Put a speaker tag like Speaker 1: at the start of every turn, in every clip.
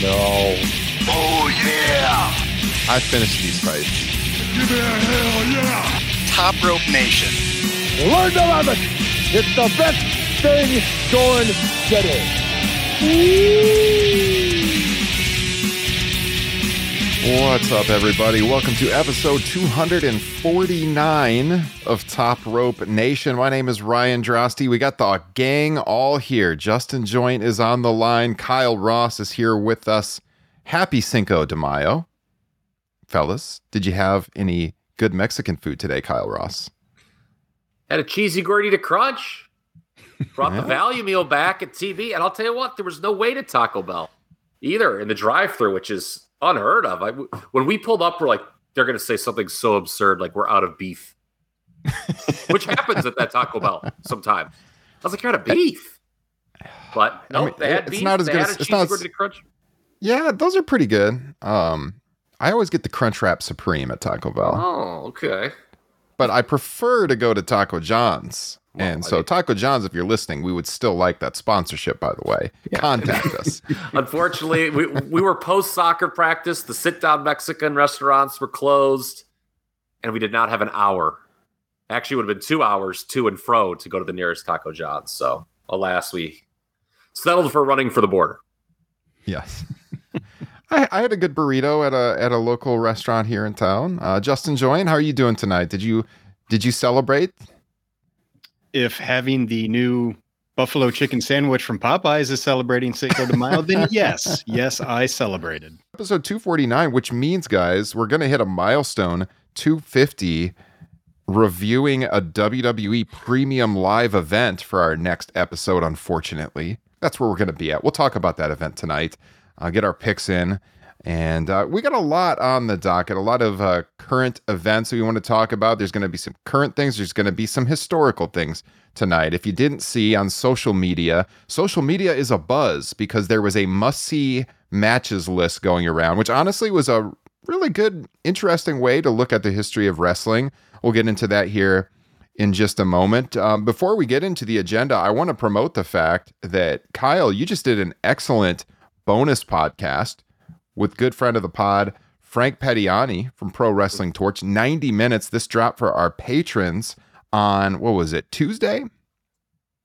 Speaker 1: No.
Speaker 2: Oh yeah!
Speaker 3: I finished these fights.
Speaker 2: Give me a hell yeah!
Speaker 4: Top Rope Nation.
Speaker 1: Learn to love it. It's the best thing going today.
Speaker 3: What's up, everybody? Welcome to episode 249 of Top Rope Nation. My name is Ryan Drosty. We got the gang all here. Justin Joint is on the line. Kyle Ross is here with us. Happy Cinco de Mayo. Fellas, did you have any good Mexican food today, Kyle Ross?
Speaker 5: Had a cheesy gordita crunch. Brought the value meal back at TV, and I'll tell you what, there was no way to Taco Bell either in the drive-through, which is unheard of. I, when we pulled up, we're like, they're going to say something so absurd, like we're out of beef, which happens at that Taco Bell sometime. I was like, you're out of beef, but no,
Speaker 3: I mean,
Speaker 5: they had
Speaker 3: it's
Speaker 5: beef.
Speaker 3: not as
Speaker 5: they
Speaker 3: good as- it's not
Speaker 5: crunch.
Speaker 3: Yeah, those are pretty good. Um, I always get the Crunchwrap Supreme at Taco Bell.
Speaker 5: Oh, okay.
Speaker 3: but I prefer to go to Taco John's.
Speaker 5: Well,
Speaker 3: and so,
Speaker 5: mean-
Speaker 3: Taco John's, if you're listening, we would still like that sponsorship, by the way. Contact us.
Speaker 5: Unfortunately, we, we were post soccer practice. The sit down Mexican restaurants were closed, and we did not have an hour. Actually, it would have been two hours to and fro to go to the nearest Taco John's. So, alas, we settled for running for the border.
Speaker 3: yes. I, I had a good burrito at a at a local restaurant here in town. Uh, Justin Join, how are you doing tonight? Did you did you celebrate?
Speaker 6: If having the new buffalo chicken sandwich from Popeyes is celebrating Cinco de Mayo, then yes, yes, I celebrated.
Speaker 3: Episode 249, which means, guys, we're going to hit a milestone 250 reviewing a WWE premium live event for our next episode, unfortunately. That's where we're going to be at. We'll talk about that event tonight, uh, get our picks in. And uh, we got a lot on the docket, a lot of uh, current events we want to talk about. There's going to be some current things, there's going to be some historical things tonight. If you didn't see on social media, social media is a buzz because there was a must see matches list going around, which honestly was a really good, interesting way to look at the history of wrestling. We'll get into that here in just a moment. Um, before we get into the agenda, I want to promote the fact that Kyle, you just did an excellent bonus podcast with good friend of the pod, Frank Pettiani from Pro Wrestling Torch. 90 minutes. This dropped for our patrons on, what was it, Tuesday?
Speaker 5: It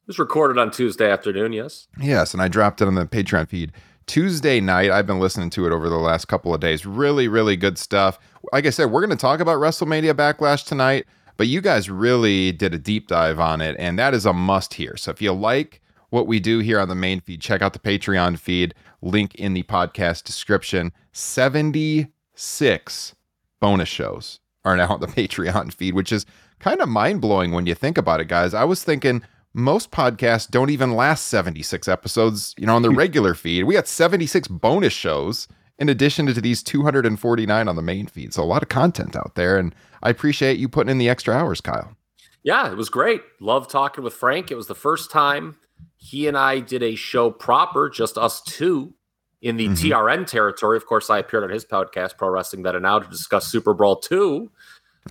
Speaker 5: was recorded on Tuesday afternoon, yes.
Speaker 3: Yes, and I dropped it on the Patreon feed Tuesday night. I've been listening to it over the last couple of days. Really, really good stuff. Like I said, we're going to talk about WrestleMania Backlash tonight, but you guys really did a deep dive on it, and that is a must here. So if you like what we do hear on the main feed, check out the Patreon feed. Link in the podcast description. 76 bonus shows are now on the Patreon feed, which is kind of mind blowing when you think about it, guys. I was thinking most podcasts don't even last 76 episodes, you know, on the hmm. regular feed. We got 76 bonus shows in addition to these 249 on the main feed. So a lot of content out there. And I appreciate you putting in the extra hours, Kyle.
Speaker 5: Yeah, it was great. Love talking with Frank. It was the first time he and I did a show proper, just us two, in the
Speaker 3: Mhm.
Speaker 5: TRN territory. Of course, I appeared on his podcast, Pro Wrestling That and Now, to discuss Super Brawl two,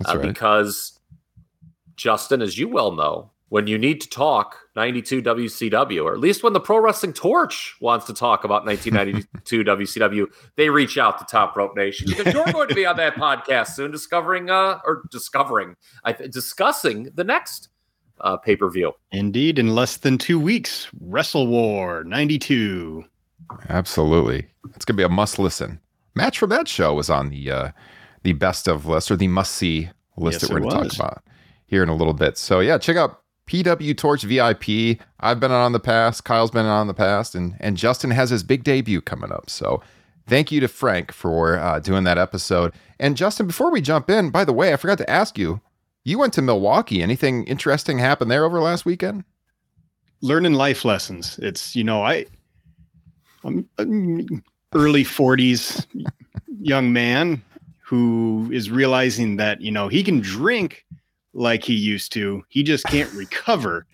Speaker 5: uh,
Speaker 3: right.
Speaker 5: because Justin, as you well know, when you need to talk 92 WCW, or at least when the Pro Wrestling Torch wants to talk about 1992 WCW, they reach out to Top Rope Nation because you're going to be on that podcast soon, discovering uh, or discovering, I th- discussing the next uh, pay per view.
Speaker 6: Indeed, in less than two weeks, Wrestle War 92.
Speaker 3: Absolutely. It's going to be a must listen. Match from that show was on the uh, the best of list or the must see list
Speaker 6: Yes,
Speaker 3: that we're going to talk about here in a little bit. So, yeah, check out PW Torch VIP. I've been on the past, Kyle's been on the past, and, and Justin has his big debut coming up. So, thank you to Frank for uh, doing that episode. And, Justin, before we jump in, by the way, I forgot to ask you, you went to Milwaukee. Anything interesting happened there over last weekend?
Speaker 6: Learning life lessons. It's, you know, I, I'm an early 40s young man who is realizing that, you know, he can drink like he used to. He just can't recover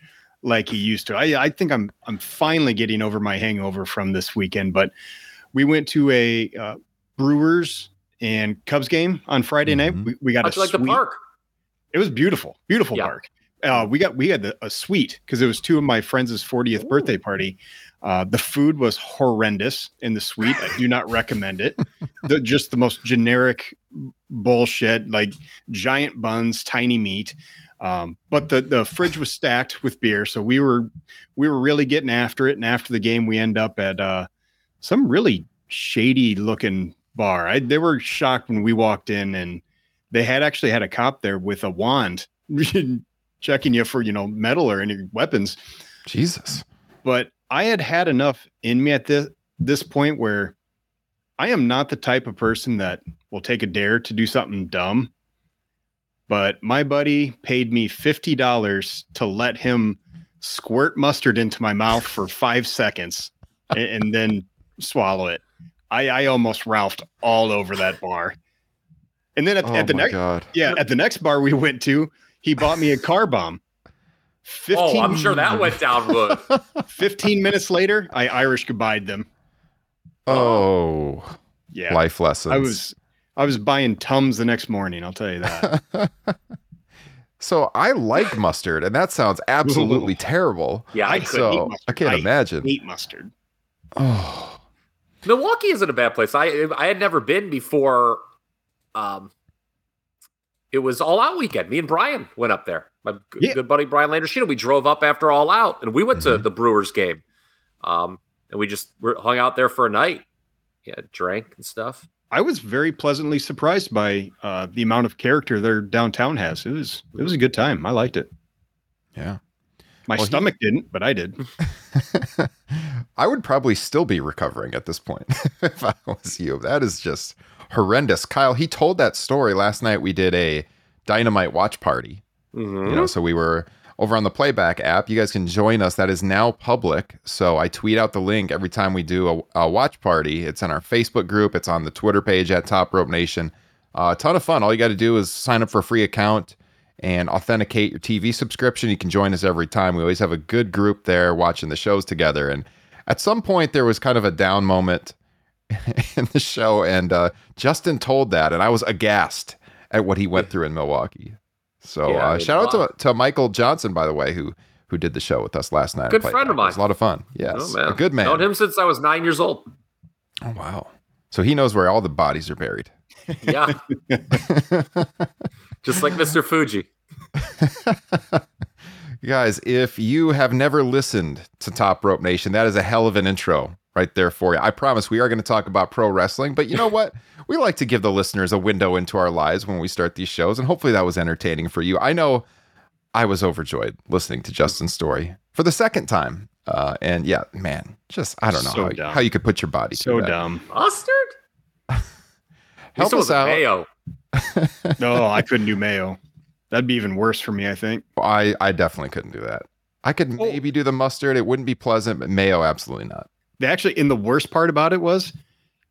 Speaker 6: like he used to. I, I think I'm I'm finally getting over my hangover from this weekend. But we went to a uh, Brewers and Cubs game on Friday night.
Speaker 3: Mhm.
Speaker 6: We, we got
Speaker 5: Much
Speaker 6: a
Speaker 5: like the park.
Speaker 6: It was beautiful, beautiful
Speaker 5: Yeah.
Speaker 6: park. Uh, we got we had the, a suite because it was two of my friends' 40th birthday party. Uh, the food was horrendous in the suite. I do not recommend it. The, just the most generic bullshit, like giant buns, tiny meat. Um, but the the fridge was stacked with beer, so we were we were really getting after it. And after the game, we end up at uh, some really shady looking bar. I, they were shocked when we walked in, and they had actually had a cop there with a wand checking you for you know metal or any weapons.
Speaker 3: Jesus.
Speaker 6: But I had had enough in me at this this point where I am not the type of person that will take a dare to do something dumb. But my buddy paid me fifty dollars to let him squirt mustard into my mouth for five seconds and, and then swallow it. I, I almost ralphed all over that bar. And then at,
Speaker 3: Oh
Speaker 6: at the next
Speaker 3: god.
Speaker 6: yeah, at the next bar we went to, he bought me a car bomb. 15,
Speaker 5: Oh, I'm sure that went down good.
Speaker 6: 15 minutes later, I Irish goodbye them.
Speaker 3: Oh,
Speaker 6: Yeah.
Speaker 3: life lessons.
Speaker 6: I was I was buying Tums the next morning, I'll tell you that.
Speaker 3: so I like mustard, and that sounds absolutely terrible.
Speaker 5: Yeah, I
Speaker 6: I
Speaker 5: could.
Speaker 6: couldn't eat
Speaker 3: So
Speaker 6: mustard.
Speaker 3: I can't
Speaker 6: I
Speaker 3: imagine.
Speaker 6: hate mustard.
Speaker 3: Oh,
Speaker 5: Milwaukee isn't a bad place. I I had never been before. Um, it was all out weekend. Me and Brian went up there. My g-
Speaker 6: Yeah.
Speaker 5: good buddy Brian Landersino. We drove up after all out, and we went to
Speaker 3: Mhm.
Speaker 5: the Brewers game. Um, and we just were, hung out there for a night. Yeah, drank and stuff.
Speaker 6: I was very pleasantly surprised by uh, the amount of character their downtown has. It was it was a good time. I liked it.
Speaker 3: yeah.
Speaker 6: My
Speaker 3: Well, he-
Speaker 6: stomach didn't, but I did.
Speaker 3: I would probably still be recovering at this point if I was you. That is just horrendous. Kyle, he told that story last night. We did a dynamite watch party.
Speaker 5: Mhm.
Speaker 3: You know, so we were over on the playback app. You guys can join us. That is now public. So I tweet out the link every time we do a, a watch party. It's in our Facebook group. It's on the Twitter page at Top Rope Nation. Uh, a ton of fun. All you got to do is sign up for a free account and authenticate your TV subscription. You can join us every time. We always have a good group there watching the shows together. And at some point, there was kind of a down moment in the show, and uh, Justin told that, and I was aghast at what he went through in Milwaukee. So
Speaker 5: Yeah,
Speaker 3: uh, shout out to, to Michael Johnson, by the way, who who did the show with us last night.
Speaker 5: Good friend of
Speaker 3: back. It was
Speaker 5: mine.
Speaker 3: a lot of fun. Yes,
Speaker 5: Oh, man.
Speaker 3: a good man.
Speaker 5: Known him since I was nine years old.
Speaker 3: Oh wow! So he knows where all the bodies are buried.
Speaker 5: Yeah, just like Mr. Fuji.
Speaker 3: Guys, if you have never listened to Top Rope Nation, that is a hell of an intro right there for you. I promise we are going to talk about pro wrestling, but you know what? we like to give the listeners a window into our lives when we start these shows, and hopefully that was entertaining for you. I know I was overjoyed listening to Justin's story for the second time. Uh, and yeah, man, just I don't know
Speaker 6: So
Speaker 3: how, how you could put your body
Speaker 6: So dumb.
Speaker 5: Mustard?
Speaker 3: Help
Speaker 5: At
Speaker 3: us
Speaker 5: wasn't
Speaker 3: out.
Speaker 5: Mayo.
Speaker 6: No, I couldn't do mayo. That'd be even worse for me, I think.
Speaker 3: I I definitely couldn't do that. I could
Speaker 6: Oh.
Speaker 3: maybe do the mustard. It wouldn't be pleasant, but mayo, absolutely not.
Speaker 6: They actually, in the worst part about it was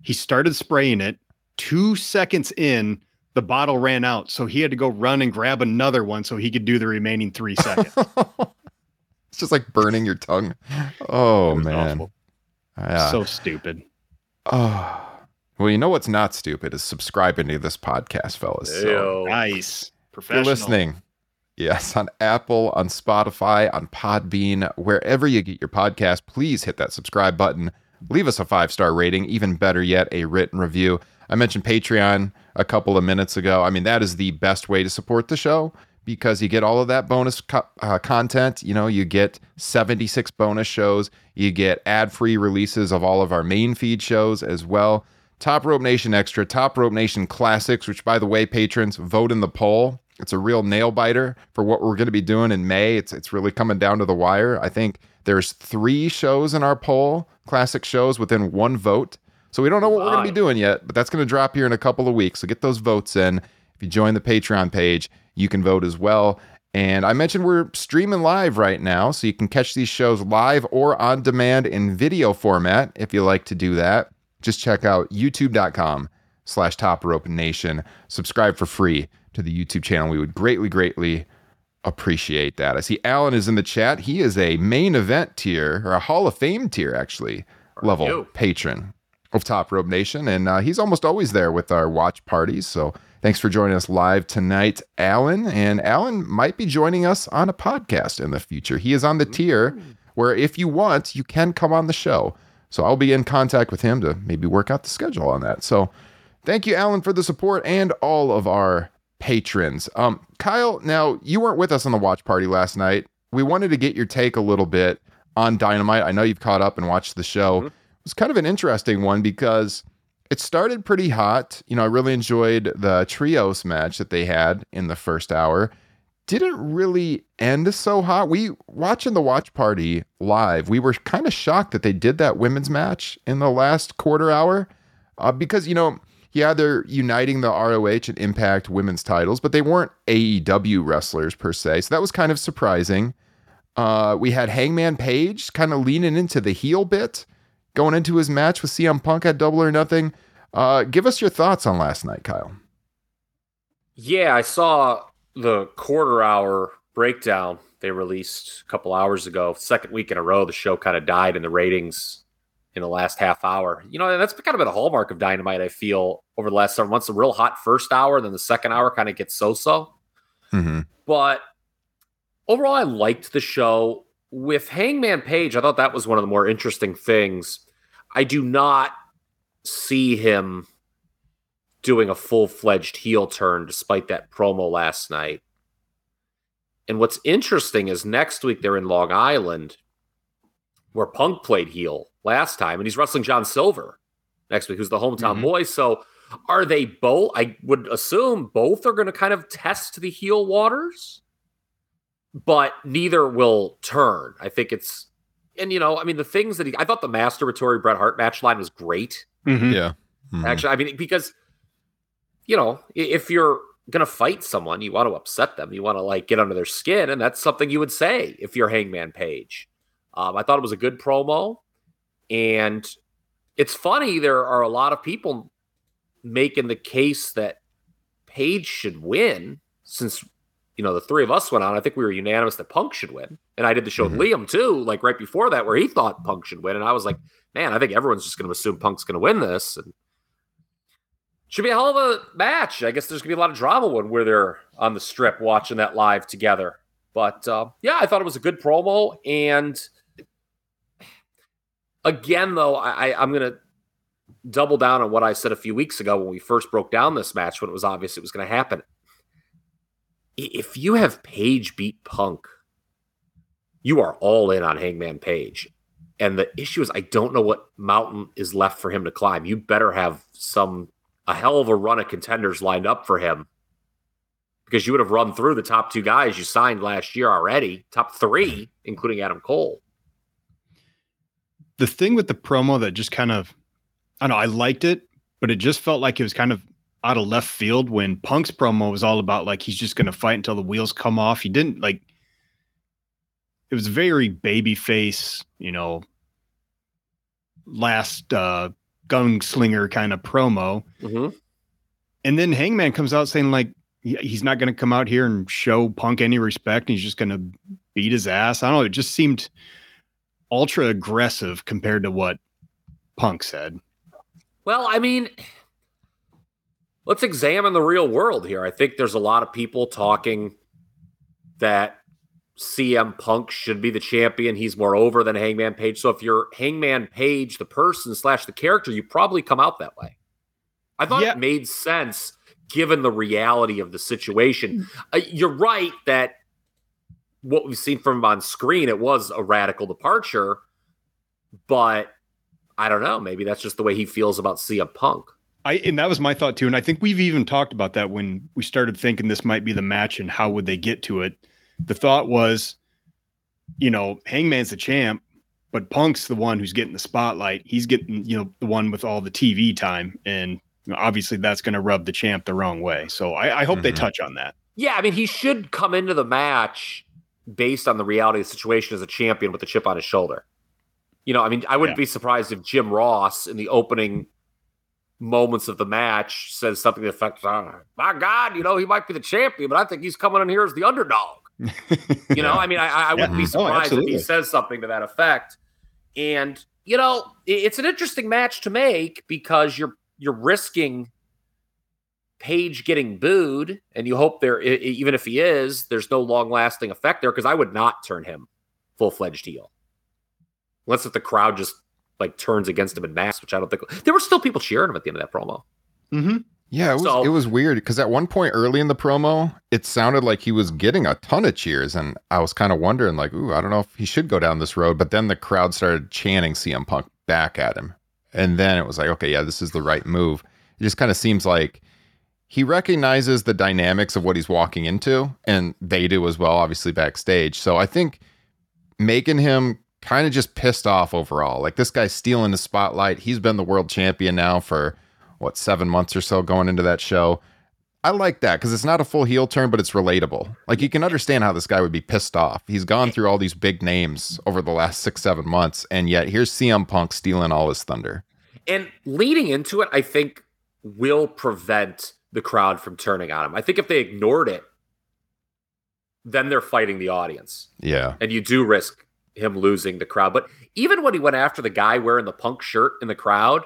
Speaker 6: he started spraying it. Two seconds in, the bottle ran out. So he had to go run and grab another one so he could do the remaining three seconds.
Speaker 3: it's just like burning your tongue. Oh man. Yeah.
Speaker 6: So stupid.
Speaker 3: oh. Well, you know what's not stupid is subscribing to this podcast, fellas. So
Speaker 5: Ew.
Speaker 6: Nice.
Speaker 3: if
Speaker 6: Professional.
Speaker 3: you're listening, yes, on Apple, on Spotify, on Podbean, wherever you get your podcast, please hit that subscribe button. Leave us a five star rating. Even better yet, a written review. I mentioned Patreon a couple of minutes ago. I mean, that is the best way to support the show because you get all of that bonus co- uh, content. You know, you get 76 bonus shows, you get ad free releases of all of our main feed shows as well. Top Rope Nation Extra, Top Rope Nation Classics, which, by the way, patrons, vote in the poll. It's a real nail biter for what we're going to be doing in May. It's it's really coming down to the wire. I think there's three shows in our poll, classic shows, within one vote. So we don't know what we're going to be doing yet, but that's going to drop here in a couple of weeks. So get those votes in. If you join the Patreon page, you can vote as well. And I mentioned we're streaming live right now, so you can catch these shows live or on demand in video format if you like to do that. Just check out youtube.com slash top rope nation. Subscribe for free to the YouTube channel. We would greatly, greatly appreciate that. I see Alan is in the chat. He is a main event tier or a Hall of Fame tier, actually, level patron of Top Rope Nation. And uh, he's almost always there with our watch parties. So thanks for joining us live tonight, Alan. And Alan might be joining us on a podcast in the future. He is on the tier where if you want, you can come on the show. So I'll be in contact with him to maybe work out the schedule on that. So thank you, Alan, for the support and all of our patrons. Um, Kyle, now you weren't with us on the watch party last night. We wanted to get your take a little bit on Dynamite. I know you've caught up and watched the show. Mm-hmm. It was kind of an interesting one because it started pretty hot. You know, I really enjoyed the trios match that they had in the first hour. Didn't really end so hot. We watching the watch party live. We were kind of shocked that they did that women's match in the last quarter hour, uh, because you know, yeah, they're uniting the ROH and Impact women's titles, but they weren't AEW wrestlers per se. So that was kind of surprising. Uh, we had Hangman Page kind of leaning into the heel bit going into his match with CM Punk at Double or Nothing. Uh, give us your thoughts on last night, Kyle.
Speaker 5: Yeah, I saw the quarter hour breakdown they released a couple hours ago. Second week in a row, the show kind of died in the ratings in the last half hour. You know, that's kind of been a hallmark of Dynamite, I feel, over the last several months. A real hot first hour, then the second hour kind of gets so so. Mm-hmm. But overall, I liked the show. With Hangman Page, I thought that was one of the more interesting things. I do not see him doing a full fledged heel turn despite that promo last night. And what's interesting is next week they're in Long Island, where Punk played heel last time, and he's wrestling John Silver next week, who's the hometown mm-hmm. boy. So are they both? I would assume both are going to kind of test the heel waters, but neither will turn. I think it's, and you know, I mean, the things that he, I thought the masturbatory Bret Hart match line was great.
Speaker 3: Mm-hmm. Yeah.
Speaker 5: Mm-hmm. Actually, I mean, because, you know, if you're going to fight someone, you want to upset them, you want to like get under their skin. And that's something you would say if you're Hangman Page. Um, I thought it was a good promo. And it's funny, there are a lot of people making the case that Page should win since you know the three of us went on. I think we were unanimous that Punk should win, and I did the show mm-hmm. with Liam too, like right before that, where he thought Punk should win, and I was like, man, I think everyone's just going to assume Punk's going to win this, and should be a hell of a match. I guess there's going to be a lot of drama when we're there on the strip watching that live together. But uh, yeah, I thought it was a good promo, and again, though, I, I'm going to double down on what I said a few weeks ago when we first broke down this match when it was obvious it was going to happen. If you have Page beat Punk, you are all in on Hangman Page. And the issue is, I don't know what mountain is left for him to climb. You better have some a hell of a run of contenders lined up for him because you would have run through the top two guys you signed last year already, top three, including Adam Cole
Speaker 6: the thing with the promo that just kind of I don't know, I liked it, but it just felt like it was kind of out of left field when Punk's promo was all about like he's just gonna fight until the wheels come off. He didn't like it was very baby face, you know, last uh gunslinger kind of promo. Mm-hmm. And then Hangman comes out saying like he's not going to come out here and show Punk any respect. he's just going to beat his ass. I don't know. It just seemed ultra aggressive compared to what Punk said.
Speaker 5: Well, I mean, let's examine the real world here. I think there's a lot of people talking that CM Punk should be the champion. He's more over than Hangman Page. So if you're Hangman Page, the person slash the character, you probably come out that way. I thought yeah. it made sense given the reality of the situation. Uh, you're right that what we've seen from him on screen, it was a radical departure. But I don't know. Maybe that's just the way he feels about CM Punk.
Speaker 6: I and that was my thought too. And I think we've even talked about that when we started thinking this might be the match and how would they get to it. The thought was, you know, Hangman's the champ, but Punk's the one who's getting the spotlight. He's getting, you know, the one with all the TV time. And obviously that's going to rub the champ the wrong way. So I, I hope mm-hmm. they touch on that.
Speaker 5: Yeah, I mean, he should come into the match based on the reality of the situation as a champion with a chip on his shoulder. You know, I mean, I wouldn't yeah. be surprised if Jim Ross in the opening moments of the match says something to the effect, oh, "My God, you know, he might be the champion, but I think he's coming in here as the underdog." you know, I mean, I, I wouldn't yeah. be oh, surprised oh, if he says something to that effect. And you know, it's an interesting match to make because you're you're risking Page getting booed, and you hope there, even if he is, there's no long lasting effect there because I would not turn him full fledged heel. unless if the crowd just like turns against him in mass, which I don't think there were still people cheering him at the end of that promo.
Speaker 6: Mm-hmm.
Speaker 3: Yeah, it was
Speaker 5: So-
Speaker 3: it was weird because at one point early in the promo, it sounded like he was getting a ton of cheers, and I was kind of wondering, like, ooh, I don't know if he should go down this road. But then the crowd started chanting CM Punk back at him, and then it was like, okay, yeah, this is the right move. It just kind of seems like he recognizes the dynamics of what he's walking into, and they do as well, obviously backstage. So I think making him kind of just pissed off overall. Like this guy's stealing the spotlight. He's been the world champion now for what seven months or so going into that show. I like that because it's not a full heel turn, but it's relatable. Like you can understand how this guy would be pissed off. He's gone through all these big names over the last six, seven months, and yet here's CM Punk stealing all his thunder.
Speaker 5: And leading into it, I think will prevent the crowd from turning on him. I think if they ignored it, then they're fighting the audience.
Speaker 3: Yeah.
Speaker 5: And you do risk him losing the crowd. But even when he went after the guy wearing the punk shirt in the crowd,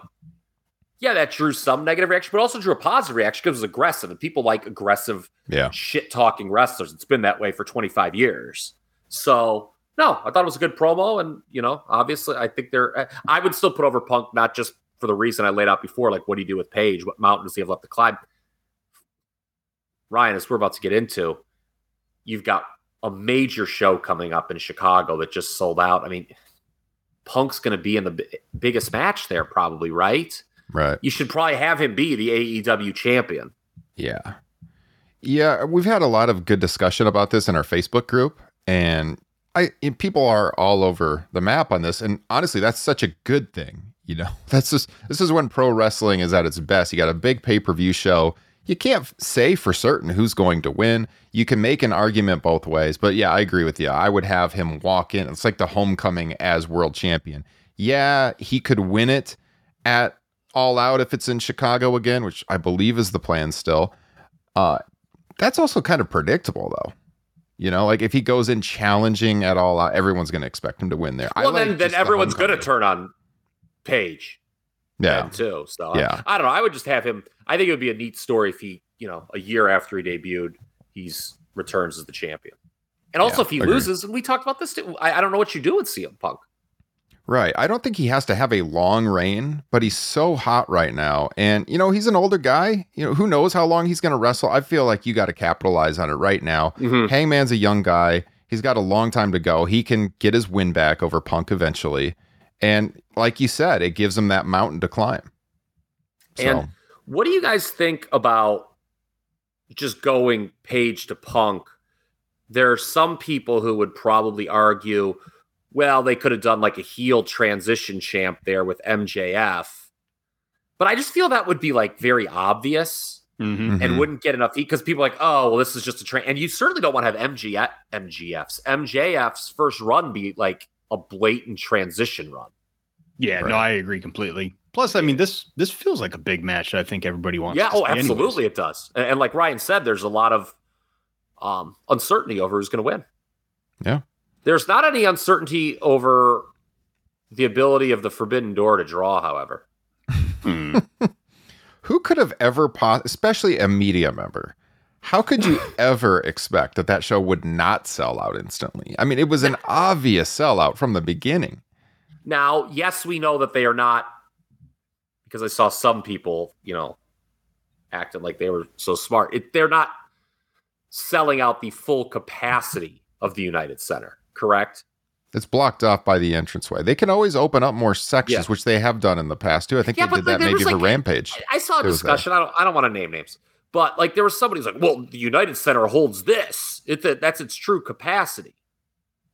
Speaker 5: yeah, that drew some negative reaction, but also drew a positive reaction because it was aggressive. And people like aggressive,
Speaker 3: Yeah.
Speaker 5: shit talking wrestlers. It's been that way for 25 years. So, no, I thought it was a good promo. And, you know, obviously, I think they're, I would still put over Punk, not just for the reason I laid out before, like what do you do with Page? What mountain does he have left to climb? Ryan, as we're about to get into, you've got a major show coming up in Chicago that just sold out. I mean, Punk's going to be in the bi- biggest match there, probably, right?
Speaker 3: Right.
Speaker 5: You should probably have him be the AEW champion.
Speaker 3: Yeah. Yeah, we've had a lot of good discussion about this in our Facebook group and I and people are all over the map on this and honestly that's such a good thing, you know. That's just this is when pro wrestling is at its best. You got a big pay-per-view show. You can't say for certain who's going to win. You can make an argument both ways, but yeah, I agree with you. I would have him walk in. It's like the homecoming as world champion. Yeah, he could win it at all out if it's in Chicago again, which I believe is the plan still. Uh, that's also kind of predictable, though. You know, like if he goes in challenging at all out, everyone's going to expect him to win there. I
Speaker 5: Well,
Speaker 3: like
Speaker 5: then, then
Speaker 3: just the
Speaker 5: everyone's going to turn on Page
Speaker 3: Yeah,
Speaker 5: too. So
Speaker 3: Yeah.
Speaker 5: I, I don't know. I would just have him. I think it would be a neat story if he, you know, a year after he debuted, he's returns as the champion. And also,
Speaker 3: Yeah,
Speaker 5: if he loses, and we talked about this too, I, I don't know what you do with CM Punk.
Speaker 3: right. I don't think he has to have a long reign, but he's so hot right now, and you know he's an older guy. You know who knows how long he's going to wrestle. I feel like you got to capitalize on it right now.
Speaker 5: Mhm.
Speaker 3: Hangman's a young guy. He's got a long time to go. He can get his win back over Punk eventually. And like you said, it gives them that mountain to climb. So,
Speaker 5: And what do you guys think about just going page to punk? There are some people who would probably argue, well, they could have done like a heel transition champ there with MJF. But I just feel that would be like very obvious
Speaker 6: Mm-hmm.
Speaker 3: mhm.
Speaker 5: and wouldn't get enough heat because people are like, oh, well, this is just a train. And you certainly don't want to have MGF, MGF's MJF's first run be like a blatant transition run.
Speaker 6: Yeah,
Speaker 3: Right.
Speaker 6: no, I agree completely. Plus, I mean this this feels like a big match. that I think everybody wants.
Speaker 5: Yeah,
Speaker 6: to
Speaker 5: oh,
Speaker 6: see anyways.
Speaker 5: absolutely, it does. And, and like Ryan said, there's a lot of um, uncertainty over who's going to win.
Speaker 3: Yeah.
Speaker 5: There's not any uncertainty over the ability of the Forbidden Door to draw, however.
Speaker 6: Hmm.
Speaker 3: Who could have ever, po- especially a media member, how could you ever expect that that show would not sell out instantly? I mean, it was an obvious sellout from the beginning.
Speaker 5: Now, yes, we know that they are not, because I saw some people, you know, acting like they were so smart. It, they're not selling out the full capacity of the United Center, correct?
Speaker 3: It's blocked off by the entranceway. They can always open up more sections,
Speaker 5: Yeah.
Speaker 3: which they have done in the past too. I think
Speaker 5: Yeah,
Speaker 3: they did that maybe
Speaker 5: was,
Speaker 3: for Rampage.
Speaker 5: I saw a
Speaker 3: It was there.
Speaker 5: discussion. I don't. I don't want to name names, but like there was somebody who's like, "Well, the United Center holds this. It that that's its true capacity."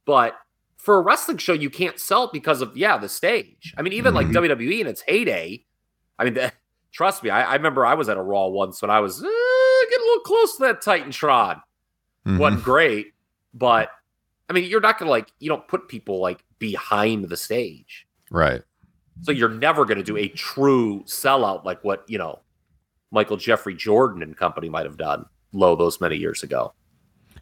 Speaker 5: But for a wrestling show, you can't sell it because of yeah the stage. I mean, even like
Speaker 3: Mhm.
Speaker 5: WWE in its heyday. I mean, the, trust me, I, I remember I was at a Raw once when I was uh, getting a little close to that Titantron.
Speaker 3: Mhm.
Speaker 5: wasn't great, but I mean, you're not gonna like you don't put people like behind the stage.
Speaker 3: Right.
Speaker 5: So you're never going to do a true sellout like what, you know, Michael Jeffrey Jordan and company might have done low those many years ago.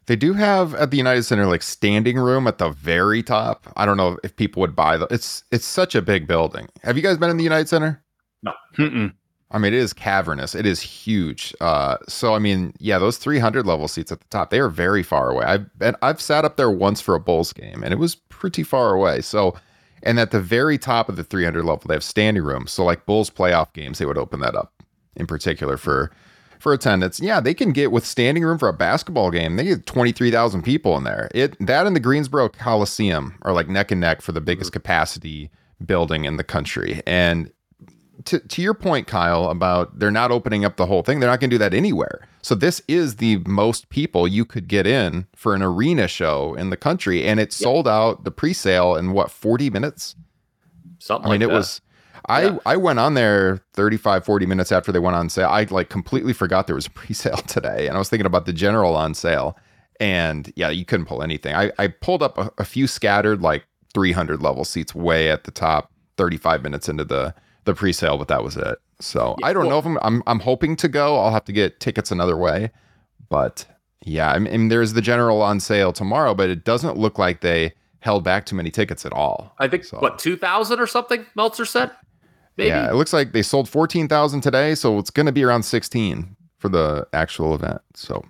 Speaker 3: They do have at the United Center like standing room at the very top. I don't know if people would buy the. It's it's such a big building. Have you guys been in the United Center?
Speaker 6: Mm-mm.
Speaker 3: I mean, it is cavernous. It is huge. Uh, so I mean, yeah, those 300 level seats at the top, they are very far away. I've been, I've sat up there once for a Bulls game, and it was pretty far away. So, And at the very top of the 300 level, they have standing room. So like Bulls playoff games, they would open that up in particular for for attendance. Yeah, they can get with standing room for a basketball game. They get 23,000 people in there. It that and the Greensboro Coliseum are like neck and neck for the biggest mm-hmm. capacity building in the country. And to, to your point, Kyle, about they're not opening up the whole thing, they're not going to do that anywhere. So this is the most people you could get in for an arena show in the country, and it sold out the pre-sale in what 40 minutes.
Speaker 5: Something
Speaker 3: I mean,
Speaker 5: like
Speaker 3: it
Speaker 5: that.
Speaker 3: was. I
Speaker 5: Yeah.
Speaker 3: I went on there 35, 40 minutes after they went on sale. I like completely forgot there was a pre-sale today, and I was thinking about the general on sale. And yeah, you couldn't pull anything. I, I pulled up a, a few scattered like 300 level seats way at the top, 35 minutes into the the pre-sale, but that was it. So
Speaker 5: Yeah,
Speaker 3: I don't
Speaker 5: well-
Speaker 3: know if I'm, I'm I'm hoping to go. I'll have to get tickets another way, but yeah, I mean there's the general on sale tomorrow, but it doesn't look like they held back too many tickets at all.
Speaker 5: I think
Speaker 3: So-
Speaker 5: what two thousand or something. Meltzer said. Maybe.
Speaker 3: Yeah, it looks like they sold 14,000 today, so it's going to be around 16 for the actual event. So,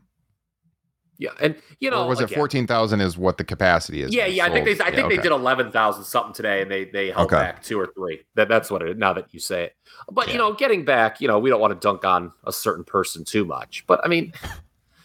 Speaker 5: Yeah, and you know,
Speaker 3: or was it 14,000 is what the capacity is?
Speaker 5: Yeah, yeah. I think they. I think
Speaker 3: Yeah,
Speaker 5: they did eleven thousand something today, and they they held
Speaker 3: Okay.
Speaker 5: back two or three. That that's what it. is, Now that you say it, but
Speaker 3: Yeah.
Speaker 5: you know, getting back, you know, we don't want to dunk on a certain person too much, but I mean,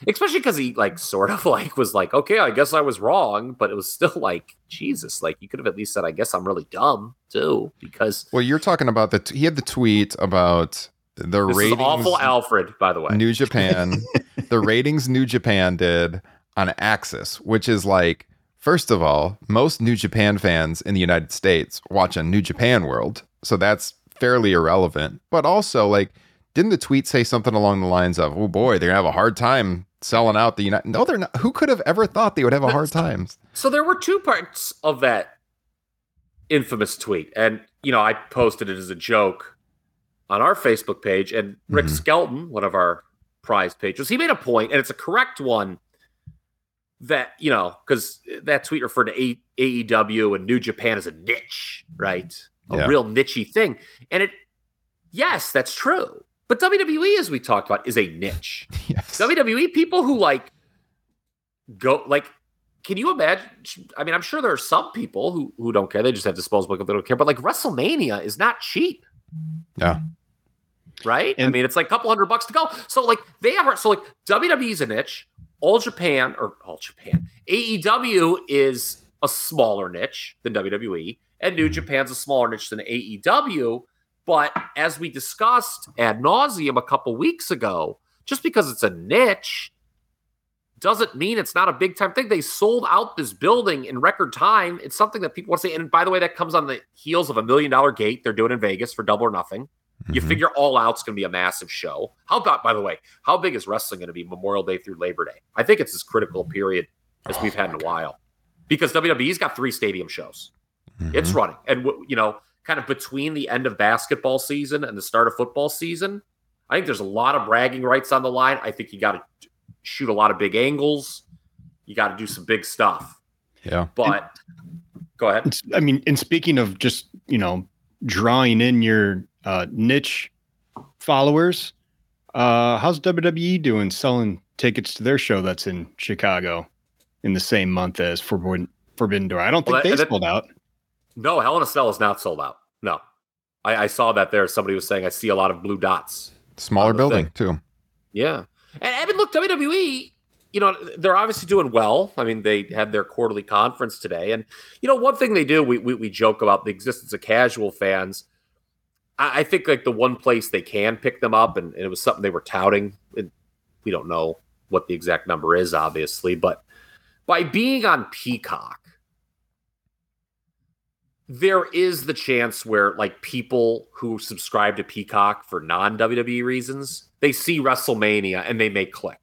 Speaker 5: especially because he like sort of like was like, okay, I guess I was wrong, but it was still like Jesus, like you could have at least said, I guess I'm really dumb too, because
Speaker 3: Well, you're talking about the t- he had the tweet about the
Speaker 5: this
Speaker 3: ratings
Speaker 5: awful, Alfred. By the way,
Speaker 3: New Japan, the ratings New Japan did on AXS, which is like first of all, most New Japan fans in the United States watch on New Japan World, so that's fairly irrelevant. But also, like, didn't the tweet say something along the lines of, "Oh boy, they're gonna have a hard time selling out the United"? No, they're not. Who could have ever thought they would have a hard time?
Speaker 5: So there were two parts of that infamous tweet, and you know I posted it as a joke on our Facebook page, and Rick
Speaker 3: Mhm.
Speaker 5: Skelton, one of our prize patrons, he made a point, and it's a correct one. That you know, because that tweet referred to AEW and New Japan as a niche, right? A
Speaker 3: Yeah.
Speaker 5: real nichey thing, and it, yes, that's true. But WWE, as we talked about, is a niche.
Speaker 3: yes.
Speaker 5: WWE people who like go like can you imagine I mean I'm sure there are some people who who don't care. They just have disposable income they don't care. But like WrestleMania is not cheap.
Speaker 3: Yeah.
Speaker 5: right? I mean it's like a couple hundred bucks to go. So like they have so like WWE's a niche. All Japan or all Japan AEW is a smaller niche than WWE and New mm-hmm. Japan's a smaller niche than AEW but as we discussed ad nauseum a couple weeks ago just because it's a niche doesn't mean it's not a big time thing. They sold out this building in record time. It's something that people want to say. And by the way, that comes on the heels of a million dollar gate they're doing in Vegas for double or nothing. You
Speaker 3: Mhm.
Speaker 5: figure All Out's going to be a massive show. How about, by the way, how big is wrestling going to be Memorial Day through Labor Day? I think it's as critical a period as we've had in a while because WWE's got three stadium shows. It's
Speaker 3: Mhm.
Speaker 5: running. And, you know, kind of between the end of basketball season and the start of football season, I think there's a lot of bragging rights on the line. I think you got to shoot a lot of big angles. You got to do some big stuff.
Speaker 3: yeah.
Speaker 5: But go ahead.
Speaker 6: I mean, and speaking of just you know drawing in your uh, niche followers, uh, how's WWE doing selling tickets to their show that's in Chicago in the same month as Forbidden Forbidden Door? I don't think
Speaker 5: Well, that-
Speaker 6: they
Speaker 5: that-
Speaker 6: sold out.
Speaker 5: No, Hell in a Cell is not sold out. No. I, I saw that there. Somebody was saying, I see a lot of blue dots.
Speaker 3: Smaller building
Speaker 5: thing.
Speaker 3: too.
Speaker 5: Yeah. And I mean, look, WWE, you know, they're obviously doing well. I mean, they had their quarterly conference today. And, you know, one thing they do, we, we, we joke about the existence of casual fans. I, I think like the one place they can pick them up, and, and it was something they were touting. And we don't know what the exact number is, obviously, but by being on Peacock, there is the chance where like people who subscribe to Peacock for non WWE reasons, they see WrestleMania and they may click,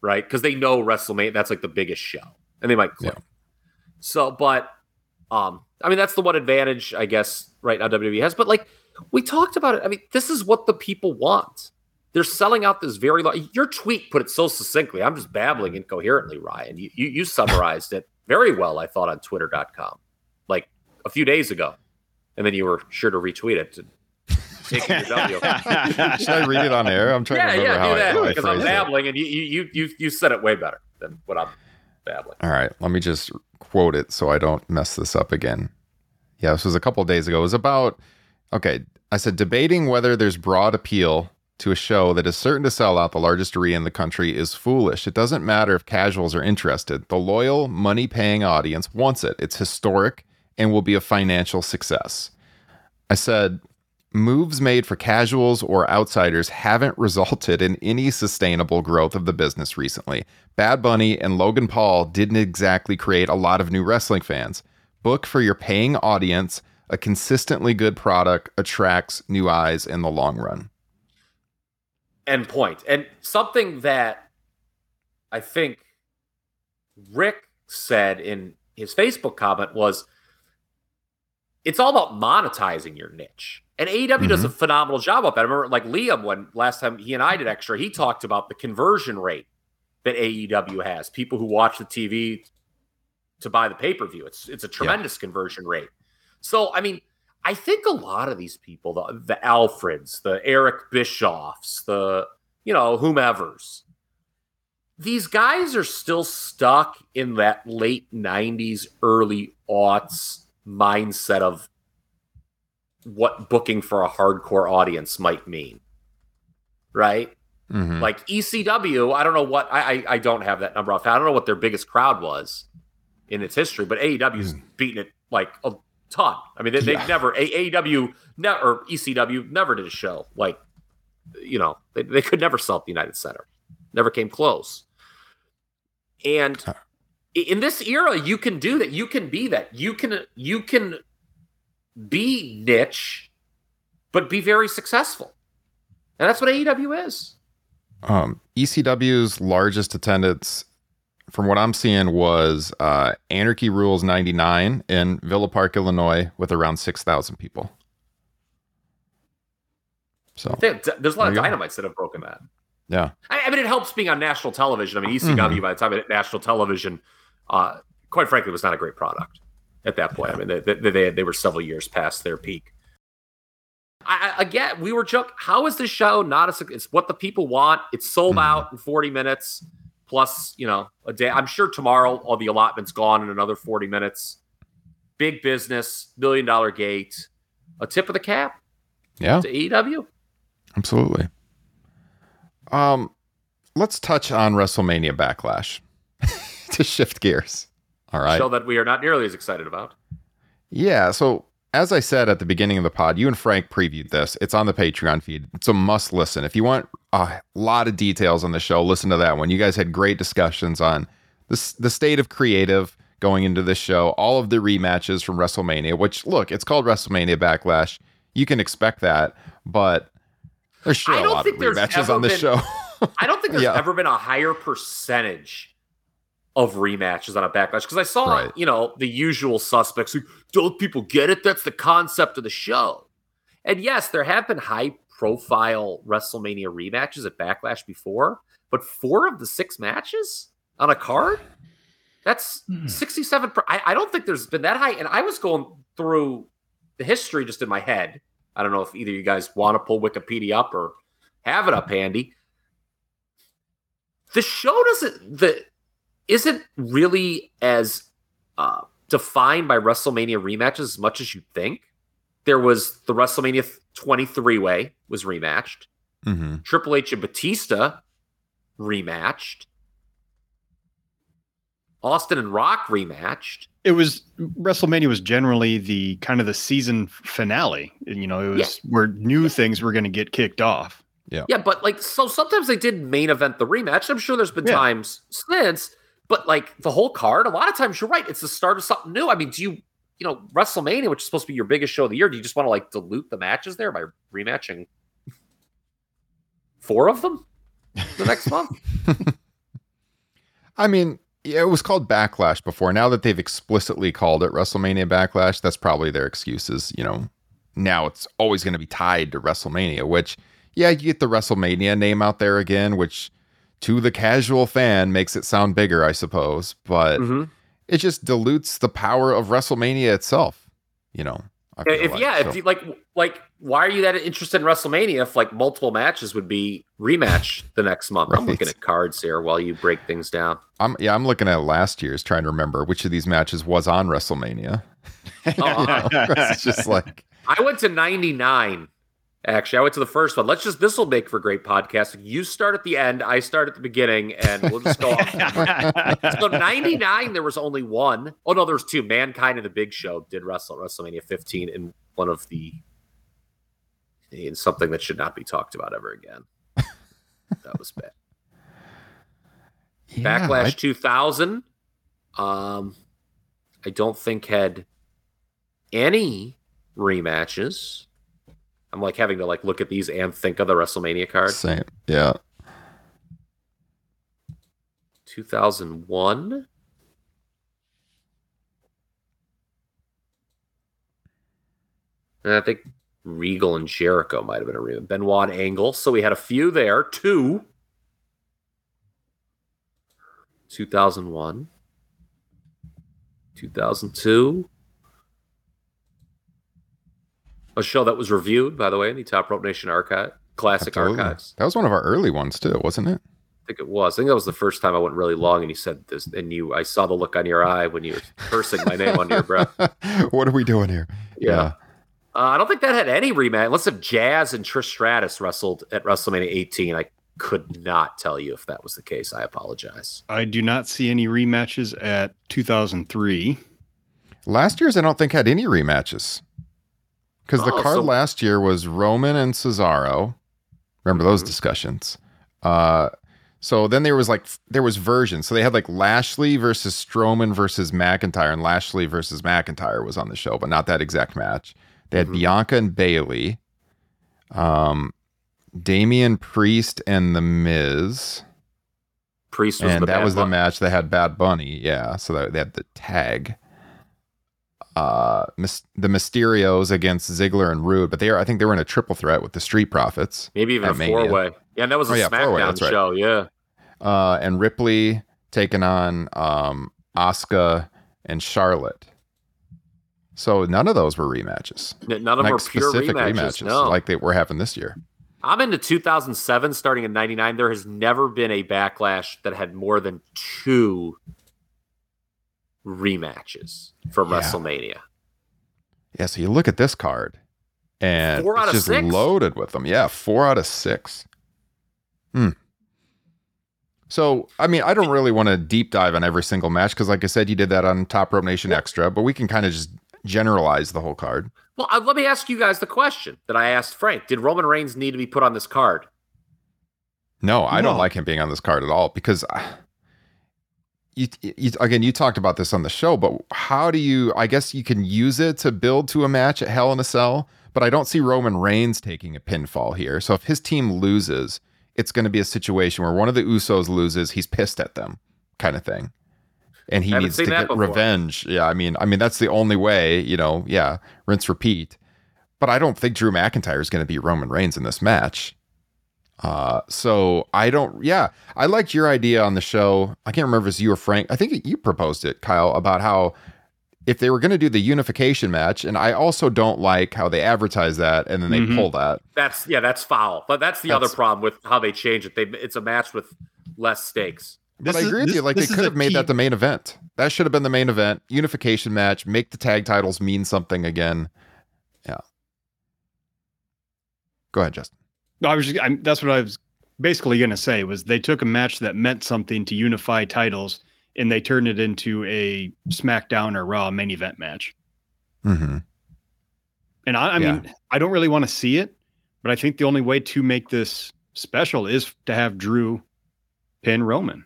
Speaker 5: right? Because they know WrestleMania that's like the biggest show, and they might click. So, but um, I mean that's the one advantage I guess right now WWE has. But like we talked about it, I mean this is what the people want. They're selling out this very long. Your tweet put it so succinctly. I'm just babbling incoherently, Ryan. You you, you summarized it very well, I thought, on Twitter.com, a few days ago, and then you were sure to retweet it to take your W.
Speaker 3: Should I read it on air? I'm trying
Speaker 5: yeah,
Speaker 3: to remember
Speaker 5: yeah,
Speaker 3: how,
Speaker 5: do
Speaker 3: I,
Speaker 5: that
Speaker 3: how I
Speaker 5: because I'm
Speaker 3: phrased it.
Speaker 5: babbling, and you you you you said it way better than what I'm babbling.
Speaker 3: All right, let me just quote it so I don't mess this up again. Yeah, this was a couple of days ago. It was about okay. I said debating whether there's broad appeal to a show that is certain to sell out the largest arena in the country is foolish. It doesn't matter if casuals are interested. The loyal, money paying audience wants it. It's historic and will be a financial success. I said, moves made for casuals or outsiders haven't resulted in any sustainable growth of the business recently. Bad Bunny and Logan Paul didn't exactly create a lot of new wrestling fans. Book for your paying audience. A consistently good product attracts new eyes in the long run
Speaker 5: end point. And something that I think Rick said in his Facebook comment was it's all about monetizing your niche. And AEW mm-hmm. does a phenomenal job of that. I remember like Liam when last time he and I did extra, he talked about the conversion rate that AEW has. People who watch the TV to buy the pay-per-view. It's it's a tremendous yeah. conversion rate. So I mean, I think a lot of these people, the, the Alfreds, the Eric Bischoffs, the, you know, whomevers, these guys are still stuck in that late 90s, early aughts mindset of what booking for a hardcore audience might mean. Right? Mm-hmm. Like ECW, I don't know what I, I, I don't have that number off. I don't know what their biggest crowd was in its history, but AEW's mm. beating it like a ton. I mean, they, yeah. they never AEW ne- or ECW never did a show like you know they, they could never sell at the United Center, never came close. And. In this era, you can do that. You can be that. You can you can be niche, but be very successful, and that's what AEW is.
Speaker 3: Um, ECW's largest attendance from what I'm seeing was uh, Anarchy Rulz 99 in Villa Park, Illinois, with around 6,000 people. So
Speaker 5: there's a lot of dynamites that have broken that.
Speaker 3: Yeah.
Speaker 5: I, I, mean, it helps being on national television. I mean, ECW, mm-hmm. by the time it national television, uh, quite frankly, it was not a great product at that point. Yeah. I mean, they, they, they, they, were several years past their peak. I, again, we were joking. How is this show not a? It's what the people want. It's sold mm-hmm. out in 40 minutes plus, you know, a day. I'm sure tomorrow all the allotments gone in another 40 minutes. Big business, million dollar gate, a tip of the cap.
Speaker 3: Yeah.
Speaker 5: To AEW.
Speaker 3: Absolutely. Um, let's touch on WrestleMania Backlash to shift gears. All right.
Speaker 5: Show that we are not nearly as excited about.
Speaker 3: Yeah. So as I said at the beginning of the pod, you and Frank previewed this. It's on the Patreon feed. It's a must listen. If you want a lot of details on the show, listen to that one. You guys had great discussions on the, the state of creative going into this show, all of the rematches from WrestleMania, which, look, it's called WrestleMania Backlash. You can expect that, but there's sure a lot of rematches on this show.
Speaker 5: I don't think there's yeah. ever been a higher percentage of rematches on a backlash because I saw, right. you know, the usual suspects. Don't people get it? That's the concept of the show. And yes, there have been high profile WrestleMania rematches at Backlash before, but four of the six matches on a card, that's mm. 67. Per- I, I don't think there's been that high. And I was going through the history just in my head. I don't know if either you guys want to pull Wikipedia up or have it up handy. The show doesn't, the, isn't really as uh, defined by WrestleMania rematches as much as you think. There was the WrestleMania 23 way was rematched. Mm-hmm. Triple H and Batista rematched. Austin and Rock rematched.
Speaker 6: It was WrestleMania was generally the kind of the season finale. You know, it was yeah. where new yeah. things were going to get kicked off.
Speaker 3: Yeah.
Speaker 5: Yeah, but like so sometimes they did main event the rematch. I'm sure there's been yeah. times since but like the whole card, a lot of times you're right. It's the start of something new. I mean, do you, you know, WrestleMania, which is supposed to be your biggest show of the year, do you just want to like dilute the matches there by rematching four of them the next month?
Speaker 3: I mean, yeah, it was called Backlash before. Now that they've explicitly called it WrestleMania Backlash, that's probably their excuses. You know, now it's always going to be tied to WrestleMania, which, yeah, you get the WrestleMania name out there again, which to the casual fan makes it sound bigger, I suppose, but mm-hmm. it just dilutes the power of WrestleMania itself. You know,
Speaker 5: If
Speaker 3: like,
Speaker 5: yeah,
Speaker 3: so.
Speaker 5: if you like, like, why are you that interested in WrestleMania? If like multiple matches would be rematch the next month. I'm looking at cards here while you break things down.
Speaker 3: I'm yeah, I'm looking at last year's trying to remember which of these matches was on WrestleMania.
Speaker 5: Oh, uh,
Speaker 3: it's just like
Speaker 5: I went to 99. Actually, I went to the first one. Let's just this will make for great podcasting. You start at the end, I start at the beginning, and we'll just go off. so 99, there was only one. Oh no, there was two. Mankind and the Big Show did wrestle at WrestleMania 15 in one of the in something that should not be talked about ever again. that was bad.
Speaker 3: yeah,
Speaker 5: Backlash
Speaker 3: I-
Speaker 5: 2000. Um, I don't think had any rematches. I'm like having to like look at these and think of the WrestleMania card.
Speaker 3: same. Yeah.
Speaker 5: 2001. And I think Regal and Jericho might have been a rematch. Benoit and Angle. So we had a few there. Two. 2001. 2002. A show that was reviewed, by the way, in the Top Rope Nation archive, classic
Speaker 3: Absolutely.
Speaker 5: archives.
Speaker 3: That was one of our early ones too, wasn't it?
Speaker 5: I think it was. I think that was the first time I went really long, and you said this, and you, I saw the look on your eye when you were cursing my name under your breath.
Speaker 3: what are we doing here?
Speaker 5: Yeah. Uh, I don't think that had any rematch, unless if Jazz and Trish Stratus wrestled at WrestleMania 18. I could not tell you if that was the case. I apologize.
Speaker 6: I do not see any rematches at 2003.
Speaker 3: Last year's I don't think had any rematches. Because the
Speaker 5: Oh,
Speaker 3: card
Speaker 5: so-
Speaker 3: last year was Roman and Cesaro. Remember those
Speaker 5: Mhm.
Speaker 3: discussions? Uh so then there was like there was versions. So they had like Lashley versus Strowman versus McIntyre, and Lashley versus McIntyre was on the show, but not that exact match. They had
Speaker 5: Mhm.
Speaker 3: Bianca and Bayley, um, Damian Priest and the Miz,
Speaker 5: Priest was
Speaker 3: and
Speaker 5: the
Speaker 3: that was the match that had Bad Bunny. Yeah, so that, they had the tag. Uh, the Mysterios against Ziggler and Roode, but they are I think they were in a triple threat with the Street Profits.
Speaker 5: Maybe even a four way. Yeah, and that was a
Speaker 3: Oh, yeah,
Speaker 5: SmackDown
Speaker 3: right.
Speaker 5: show. Yeah.
Speaker 3: uh, and Ripley taking on um, Asuka and Charlotte. So none of those were rematches,
Speaker 5: None of them
Speaker 3: like
Speaker 5: were pure
Speaker 3: specific
Speaker 5: rematches.
Speaker 3: rematches,
Speaker 5: no.
Speaker 3: like they were having this year.
Speaker 5: I'm into 2007, starting in 99. There has never been a backlash that had more than two rematches from
Speaker 3: Yeah.
Speaker 5: WrestleMania.
Speaker 3: Yeah, so you look at this card, and
Speaker 5: Four out
Speaker 3: it's
Speaker 5: of
Speaker 3: just
Speaker 5: six?
Speaker 3: loaded with them. Yeah, four out of six. Hmm. So, I mean, I don't really want to deep dive on every single match because, like I said, you did that on Top Rope Nation Extra, but we can kind of just generalize the whole card.
Speaker 5: Well, uh, let me ask you guys the question that I asked Frank. Did Roman Reigns need to be put on this card?
Speaker 3: No, I don't like him being on this card at all because uh, you, you again you talked about this on the show, but how do you? I guess you can use it to build to a match at Hell in a Cell, but I don't see Roman Reigns taking a pinfall here. So if his team loses, it's going to be a situation where one of the Usos loses, he's pissed at them, kind of thing, and he needs to get
Speaker 5: before.
Speaker 3: revenge. Yeah, I mean, I mean that's the only way, you know. Yeah, rinse repeat. But I don't think Drew McIntyre is going to be Roman Reigns in this match. Uh, so I don't, yeah, I liked your idea on the show. I can't remember if it was you or Frank. I think you proposed it, Kyle, about how if they were going to do the unification match, and I also don't like how they advertise that and then they
Speaker 6: Mhm.
Speaker 3: pull that.
Speaker 5: That's yeah, that's foul. But that's the
Speaker 3: That's-
Speaker 5: other problem with how they change it. They it's a match with less stakes.
Speaker 3: But I
Speaker 6: is-
Speaker 3: agree with you. Like they could have made
Speaker 6: key-
Speaker 3: that the main event. That should have been the main event. Unification match. Make the tag titles mean something again. Yeah. Go ahead, Justin.
Speaker 6: No, I was just, I'm, that's what I was basically going to say was they took a match that meant something to unify titles and they turned it into a SmackDown or Raw main event match.
Speaker 3: Mm-hmm.
Speaker 6: And I, I
Speaker 3: Yeah.
Speaker 6: mean, I don't really want to see it, but I think the only way to make this special is to have Drew pin Roman.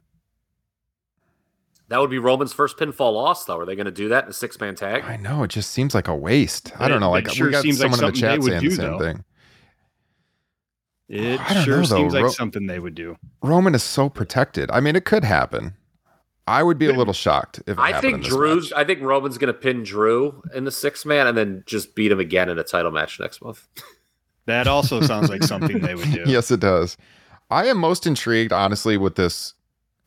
Speaker 5: That would be Roman's first pinfall loss, though. Are they going to do that in a six man tag?
Speaker 3: I know it just seems like a waste. I don't know.
Speaker 6: it
Speaker 3: Like
Speaker 6: sure
Speaker 3: we got
Speaker 6: seems like
Speaker 3: someone in the chat saying the same
Speaker 6: though.
Speaker 3: thing.
Speaker 6: It
Speaker 3: I
Speaker 6: sure
Speaker 3: know,
Speaker 6: seems like
Speaker 3: Ro-
Speaker 6: something they would do.
Speaker 3: Roman is so protected. I mean, it could happen. I would be a little shocked if it
Speaker 5: I
Speaker 3: happened
Speaker 5: think
Speaker 3: in this
Speaker 5: Drew's.
Speaker 3: match.
Speaker 5: I think Roman's going to pin Drew in the six man and then just beat him again in a title match next month.
Speaker 6: That also sounds like something they would do.
Speaker 3: yes, it does. I am most intrigued, honestly, with this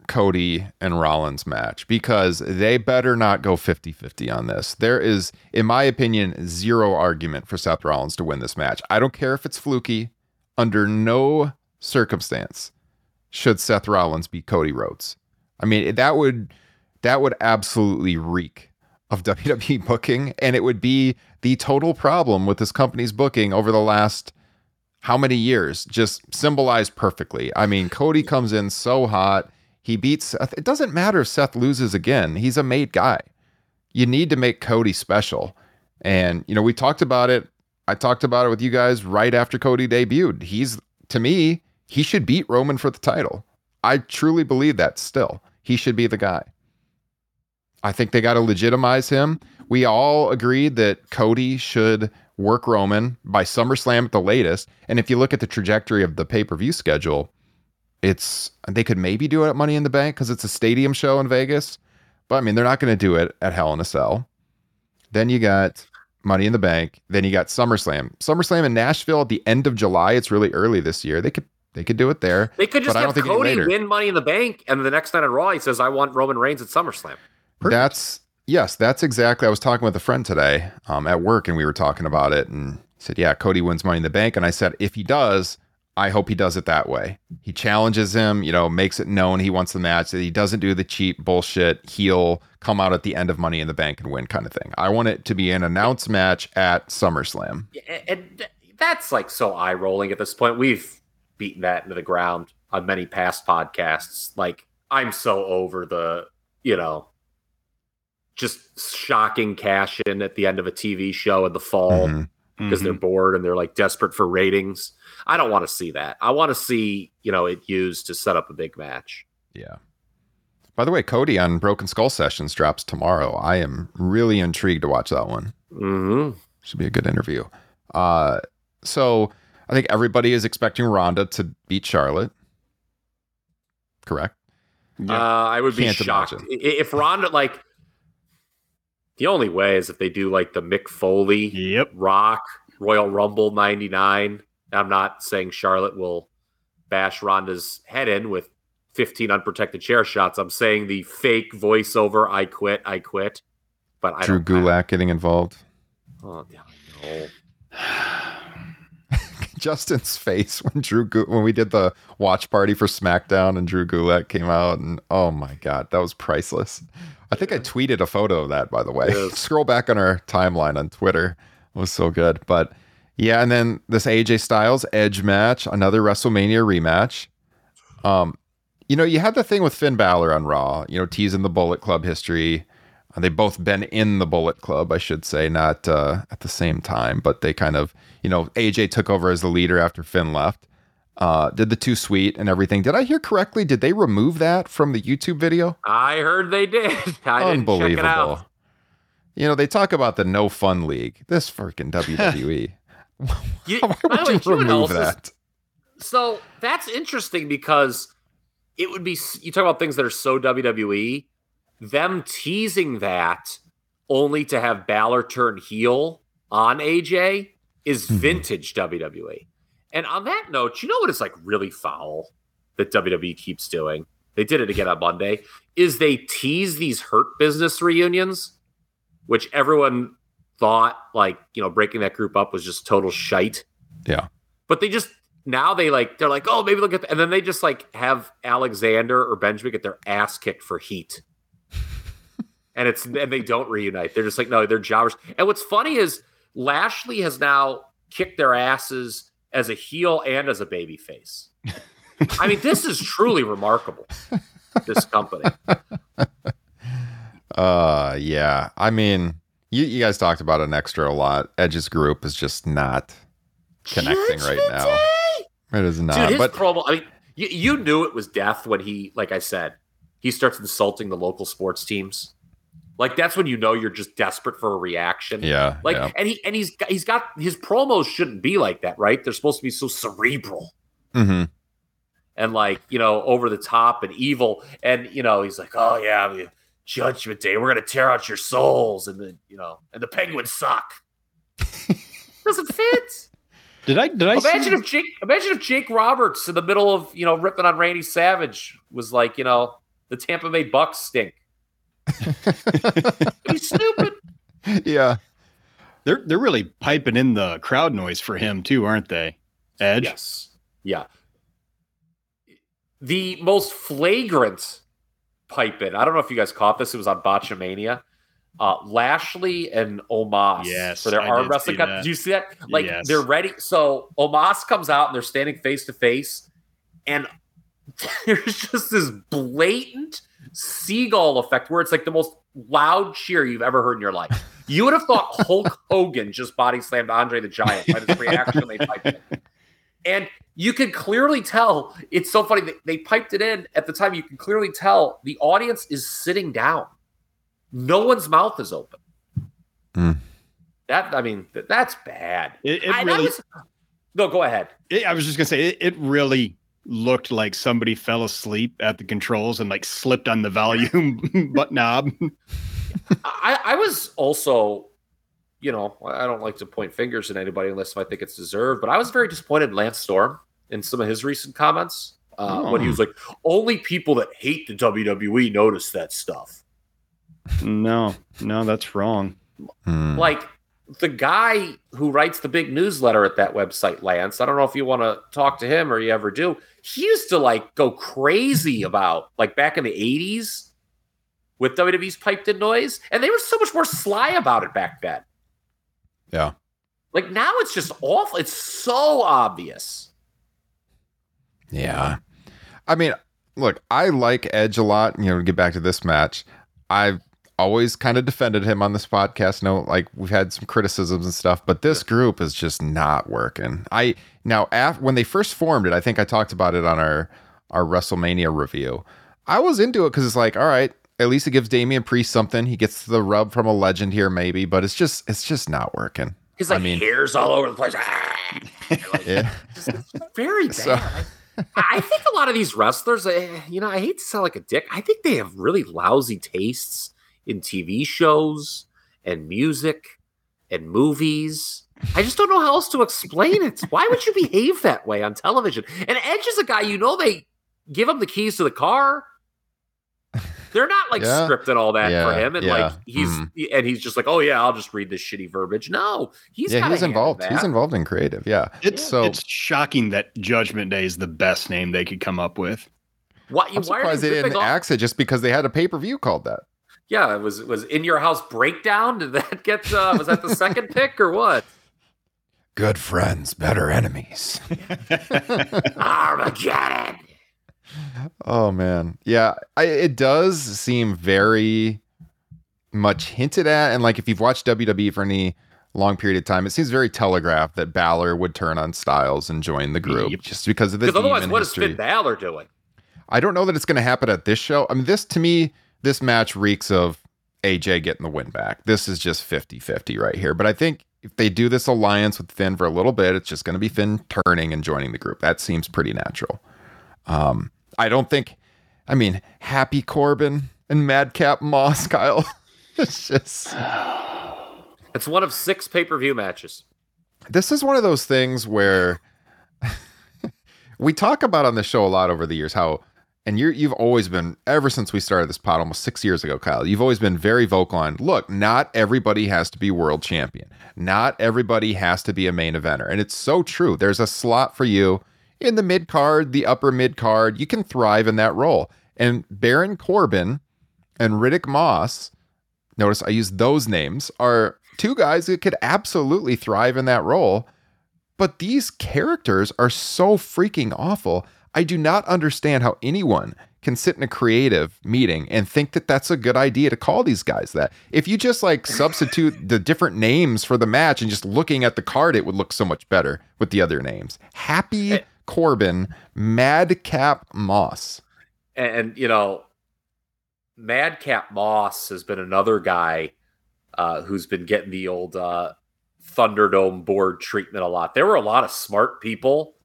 Speaker 3: Cody and Rollins match because they better not go 50 50 on this. There is, in my opinion, zero argument for Seth Rollins to win this match. I don't care if it's fluky, under no circumstance should Seth Rollins be Cody Rhodes. I mean, that would that would absolutely reek of WWE booking and it would be the total problem with this company's booking over the last how many years just symbolized perfectly. I mean, Cody comes in so hot. He beats, it doesn't matter if Seth loses again. He's a made guy. You need to make Cody special. And, you know, we talked about it. I talked about it with you guys right after Cody debuted. He's, to me, he should beat Roman for the title. I truly believe that still. He should be the guy. I think they got to legitimize him. We all agreed that Cody should work Roman by SummerSlam at the latest. And if you look at the trajectory of the pay per view schedule, it's they could maybe do it at Money in the Bank because it's a stadium show in Vegas. But I mean, they're not going to do it at Hell in a Cell. Then you got Money in the Bank. Then you got SummerSlam. SummerSlam in Nashville at the end of July. It's really early this year. They could they could do it there.
Speaker 5: They could just
Speaker 3: but I
Speaker 5: have
Speaker 3: don't think
Speaker 5: Cody win Money in the Bank, and the next night on Raw, he says, "I want Roman Reigns at SummerSlam."
Speaker 3: That's yes, that's exactly. I was talking with a friend today um, at work, and we were talking about it, and said, "Yeah, Cody wins Money in the Bank," and I said, "If he does." I hope he does it that way. He challenges him, you know, makes it known he wants the match, that he doesn't do the cheap bullshit he'll come out at the end of Money in the Bank and win kind of thing. I want it to be an announced match at SummerSlam.
Speaker 5: And that's like so eye rolling at this point. We've beaten that into the ground on many past podcasts. Like I'm so over the, you know, just shocking cash in at the end of a TV show in the fall
Speaker 3: Mhm.
Speaker 5: Because
Speaker 6: Mhm.
Speaker 5: they're bored and they're like desperate for ratings. I don't want to see that. I want to see, you know, it used to set up a big match.
Speaker 3: Yeah. By the way, Cody on Broken Skull Sessions drops tomorrow. I am really intrigued to watch that one.
Speaker 5: Mm-hmm.
Speaker 3: Should be a good interview. Uh, so I think everybody is expecting Ronda to beat Charlotte. Correct.
Speaker 5: Uh, I would be
Speaker 3: Can't
Speaker 5: shocked
Speaker 3: imagine.
Speaker 5: If Ronda like. The only way is if they do like the Mick Foley
Speaker 6: Yep.
Speaker 5: Rock Royal Rumble 99. I'm not saying Charlotte will bash Ronda's head in with 15 unprotected chair shots. I'm saying the fake voiceover I quit, I quit. But I
Speaker 3: Drew
Speaker 5: don't
Speaker 3: Gulak getting involved.
Speaker 5: Oh, yeah, no.
Speaker 3: Justin's face when Drew Gu- when we did the watch party for SmackDown and Drew Gulak came out and oh my god, that was priceless. I think I tweeted a photo of that by the way.
Speaker 5: Yes.
Speaker 3: Scroll back on our timeline on Twitter. It was so good. But yeah, and then this AJ Styles Edge match, another WrestleMania rematch. Um, you know, you had the thing with Finn Balor on Raw, you know, teasing the Bullet Club history. They've both been in the Bullet Club, I should say, not uh, at the same time, but they kind of, you know, AJ took over as the leader after Finn left. Uh, did the two sweet and everything. Did I hear correctly? Did they remove that from the YouTube video?
Speaker 5: I heard they did. I didn't check it
Speaker 3: Unbelievable.
Speaker 5: out.
Speaker 3: You know, they talk about the no fun league. This freaking WWE.
Speaker 5: You,
Speaker 3: Why
Speaker 5: the way,
Speaker 3: would
Speaker 5: you
Speaker 3: you
Speaker 5: know what else
Speaker 3: remove
Speaker 5: is-
Speaker 3: that?
Speaker 5: So that's interesting because it would be you talk about things that are so WWE, them teasing that only to have Balor turn heel on AJ is
Speaker 3: Mhm.
Speaker 5: vintage WWE. And on that note, you know what is like really foul that WWE keeps doing? They did it again on Monday. Is they tease these hurt business reunions, which everyone thought like you know breaking that group up was just total shite
Speaker 3: Yeah.
Speaker 5: but they just now they like they're like oh maybe look at and then they just like have Alexander or Benjamin get their ass kicked for heat, and it's and they don't reunite. They're just like no, they're jobbers. And what's funny is Lashley has now kicked their asses as a heel and as a baby face. I mean, this is truly remarkable. This company.
Speaker 3: Uh yeah. I mean, you, you guys talked about an extra a lot. Edge's group is just not connecting right now. It is not.
Speaker 5: Dude, his
Speaker 3: but
Speaker 5: promo. I mean, you, you knew it was death when he, like I said, he starts insulting the local sports teams. Like that's when you know you're just desperate for a reaction.
Speaker 3: yeah.
Speaker 5: Like,
Speaker 3: yeah.
Speaker 5: and he and he's got, he's got his promos shouldn't be like that, right? They're supposed to be so cerebral
Speaker 3: hmm
Speaker 5: and like you know over the top and evil. And you know he's like, oh yeah, I mean, Judgment Day, we're gonna tear out your souls, and then you know, and the Penguins suck. Doesn't fit.
Speaker 6: Did I did I
Speaker 5: Imagine
Speaker 6: see,
Speaker 5: if Jake, imagine if Jake Roberts in the middle of you know ripping on Randy Savage was like, you know, the Tampa Bay Bucks stink. He's stupid.
Speaker 3: yeah.
Speaker 6: They're they're really piping in the crowd noise for him too, aren't they? Edge.
Speaker 5: Yes. Yeah. The most flagrant pipe in. I don't know if you guys caught this. It was on Botchamania. Uh, Lashley and Omos
Speaker 6: Yes,
Speaker 5: for their
Speaker 6: I
Speaker 5: arm
Speaker 6: did
Speaker 5: wrestling.
Speaker 6: see
Speaker 5: Did you see that? Like
Speaker 6: Yes.
Speaker 5: they're ready. So Omos comes out and they're standing face to face, and there's just this blatant seagull effect where it's like the most loud cheer you've ever heard in your life. You would have thought Hulk Hogan just body slammed Andre the Giant by this reaction they piped in. And you can clearly tell it's so funny that they piped it in at the time. You can clearly tell the audience is sitting down. No one's mouth is open.
Speaker 3: Hmm.
Speaker 5: That I mean, th- that's bad.
Speaker 6: It, it
Speaker 5: I, I
Speaker 6: really.
Speaker 5: was, no, go ahead.
Speaker 6: it- I was just gonna say it, it really looked like somebody fell asleep at the controls and like slipped on the volume butt knob.
Speaker 5: I, I was also, you know, I don't like to point fingers at anybody unless I think it's deserved, but I was very disappointed in Lance Storm in some of his recent comments uh, when he was like, only people that hate the WWE notice that stuff.
Speaker 6: no, no, that's wrong.
Speaker 3: Hmm.
Speaker 5: Like the guy who writes the big newsletter at that website, Lance, I don't know if you want to talk to him or you ever do. He used to like go crazy about like back in the 80s with WWE's piped in noise, and they were so much more sly about it back then.
Speaker 3: Yeah.
Speaker 5: Like now it's just awful. It's so obvious.
Speaker 3: Yeah. I mean, look, I like Edge a lot. You know, to get back to this match, I've always kind of defended him on this podcast. No, like we've had some criticisms and stuff, but this group is just not working. I now af- when they first formed it, I think I talked about it on our our WrestleMania review. I was into it because it's like, all right, at least it gives Damian Priest something. He gets the rub from a legend here, maybe, but it's just it's just not working.
Speaker 5: He's
Speaker 3: I
Speaker 5: like
Speaker 3: mean-
Speaker 5: hairs all over the place. Ah! Like,
Speaker 3: Yeah.
Speaker 5: very bad.
Speaker 3: So-
Speaker 5: I, I think a lot of these wrestlers, eh, you know, I hate to sound like a dick. I think they have really lousy tastes in TV shows and music and movies. I just don't know how else to explain it. Why would you behave that way on television? And Edge is a guy, you know, they give him the keys to the car. They're not like
Speaker 3: Yeah.
Speaker 5: scripting all that for him, and
Speaker 3: yeah.
Speaker 5: like he's
Speaker 3: Mhm.
Speaker 5: and he's just like, oh yeah, I'll just read this shitty verbiage. No, he's
Speaker 3: yeah, he's involved.
Speaker 5: that.
Speaker 3: He's involved in creative. Yeah.
Speaker 6: It's
Speaker 3: So-
Speaker 6: it's shocking that Judgment Day is the best name they could come up with.
Speaker 5: Why,
Speaker 3: I'm
Speaker 5: why
Speaker 3: surprised they didn't
Speaker 5: off-
Speaker 3: axe it just because they had a pay per view called that.
Speaker 5: Yeah, it was it was in your house breakdown. Did that get uh, was that the second pick or what?
Speaker 3: Good friends, better enemies.
Speaker 5: Armageddon.
Speaker 3: Oh man, yeah, I, it does seem very much hinted at, and like if you've watched WWE for any long period of time, it seems very telegraphed that Balor would turn on Styles and join the group
Speaker 6: Yep.
Speaker 3: just because of the
Speaker 5: Because otherwise,
Speaker 3: demon
Speaker 5: what is
Speaker 3: history.
Speaker 5: Finn Balor doing?
Speaker 3: I don't know that it's going to happen at this show. I mean, this to me, this match reeks of AJ getting the win back. This is just 50-50 right here. But I think if they do this alliance with Finn for a little bit, it's just going to be Finn turning and joining the group. That seems pretty natural. Um, I don't think. I mean, Happy Corbin and Madcap Moss, Kyle. it's just
Speaker 5: It's one of six pay per view matches.
Speaker 3: this is one of those things where we talk about on the show a lot over the years how and you you've always been ever since we started this pod almost 6 years ago Kyle you've always been very vocal on look not everybody has to be world champion. Not everybody has to be a main eventer. And it's so true. There's a slot for you in the mid card the upper mid card. You can thrive in that role. And Baron Corbin and Riddick Moss notice I use those names are two guys that could absolutely thrive in that role. But these characters are so freaking awful. I do not understand how anyone can sit in a creative meeting and think that that's a good idea to call these guys that. If you just like substitute the different names for the match and just looking at the card, it would look so much better with the other names. Happy Corbin, Madcap Moss.
Speaker 5: And, and, you know, Madcap Moss has been another guy uh, who's been getting the old uh, Thunderdome board treatment a lot. There were a lot of smart people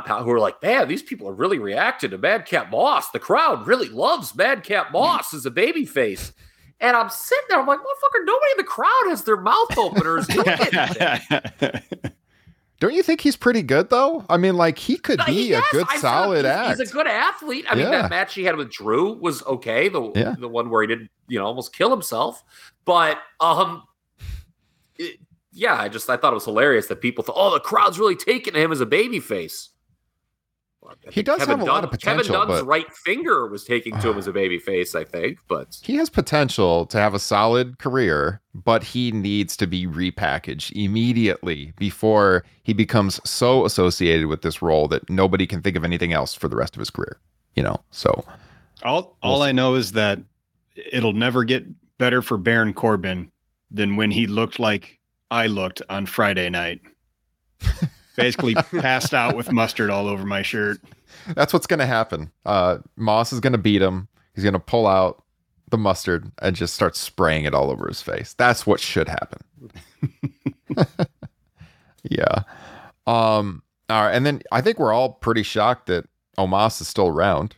Speaker 5: on who are like, "Man, these people are really reacting to Madcap Moss. The crowd really loves Madcap Moss as a baby face." And I'm sitting there, I'm like, "Motherfucker, nobody in the crowd has their mouth open or is looking at it."
Speaker 3: Don't you think he's pretty good though? I mean, like he could
Speaker 5: No,
Speaker 3: be
Speaker 5: he-
Speaker 3: a good,
Speaker 5: I
Speaker 3: solid
Speaker 5: he's,
Speaker 3: act.
Speaker 5: He's a good athlete. I mean, that match he had with Drew was okay. The
Speaker 3: Yeah.
Speaker 5: the one where he didn't, you know, almost kill himself. But um, it- yeah, I just I thought it was hilarious that people thought, oh, the crowd's really taking him as a baby face. Well, I
Speaker 3: He
Speaker 5: think
Speaker 3: does have a lot of potential.
Speaker 5: Kevin Dunn's
Speaker 3: but-
Speaker 5: right finger was taking to him as a baby face, I think. But
Speaker 3: he has potential to have a solid career, but he needs to be repackaged immediately before he becomes so associated with this role that nobody can think of anything else for the rest of his career. You know, so
Speaker 6: All all I know is that it'll never get better for Baron Corbin than when he looked like I looked on Friday night. Basically passed out with mustard all over my shirt.
Speaker 3: that's what's going to happen. Uh, Moss is going to beat him. He's going to pull out the mustard and just start spraying it all over his face. That's what should happen. yeah. Um. All right, and then I think we're all pretty shocked that Omos is still around.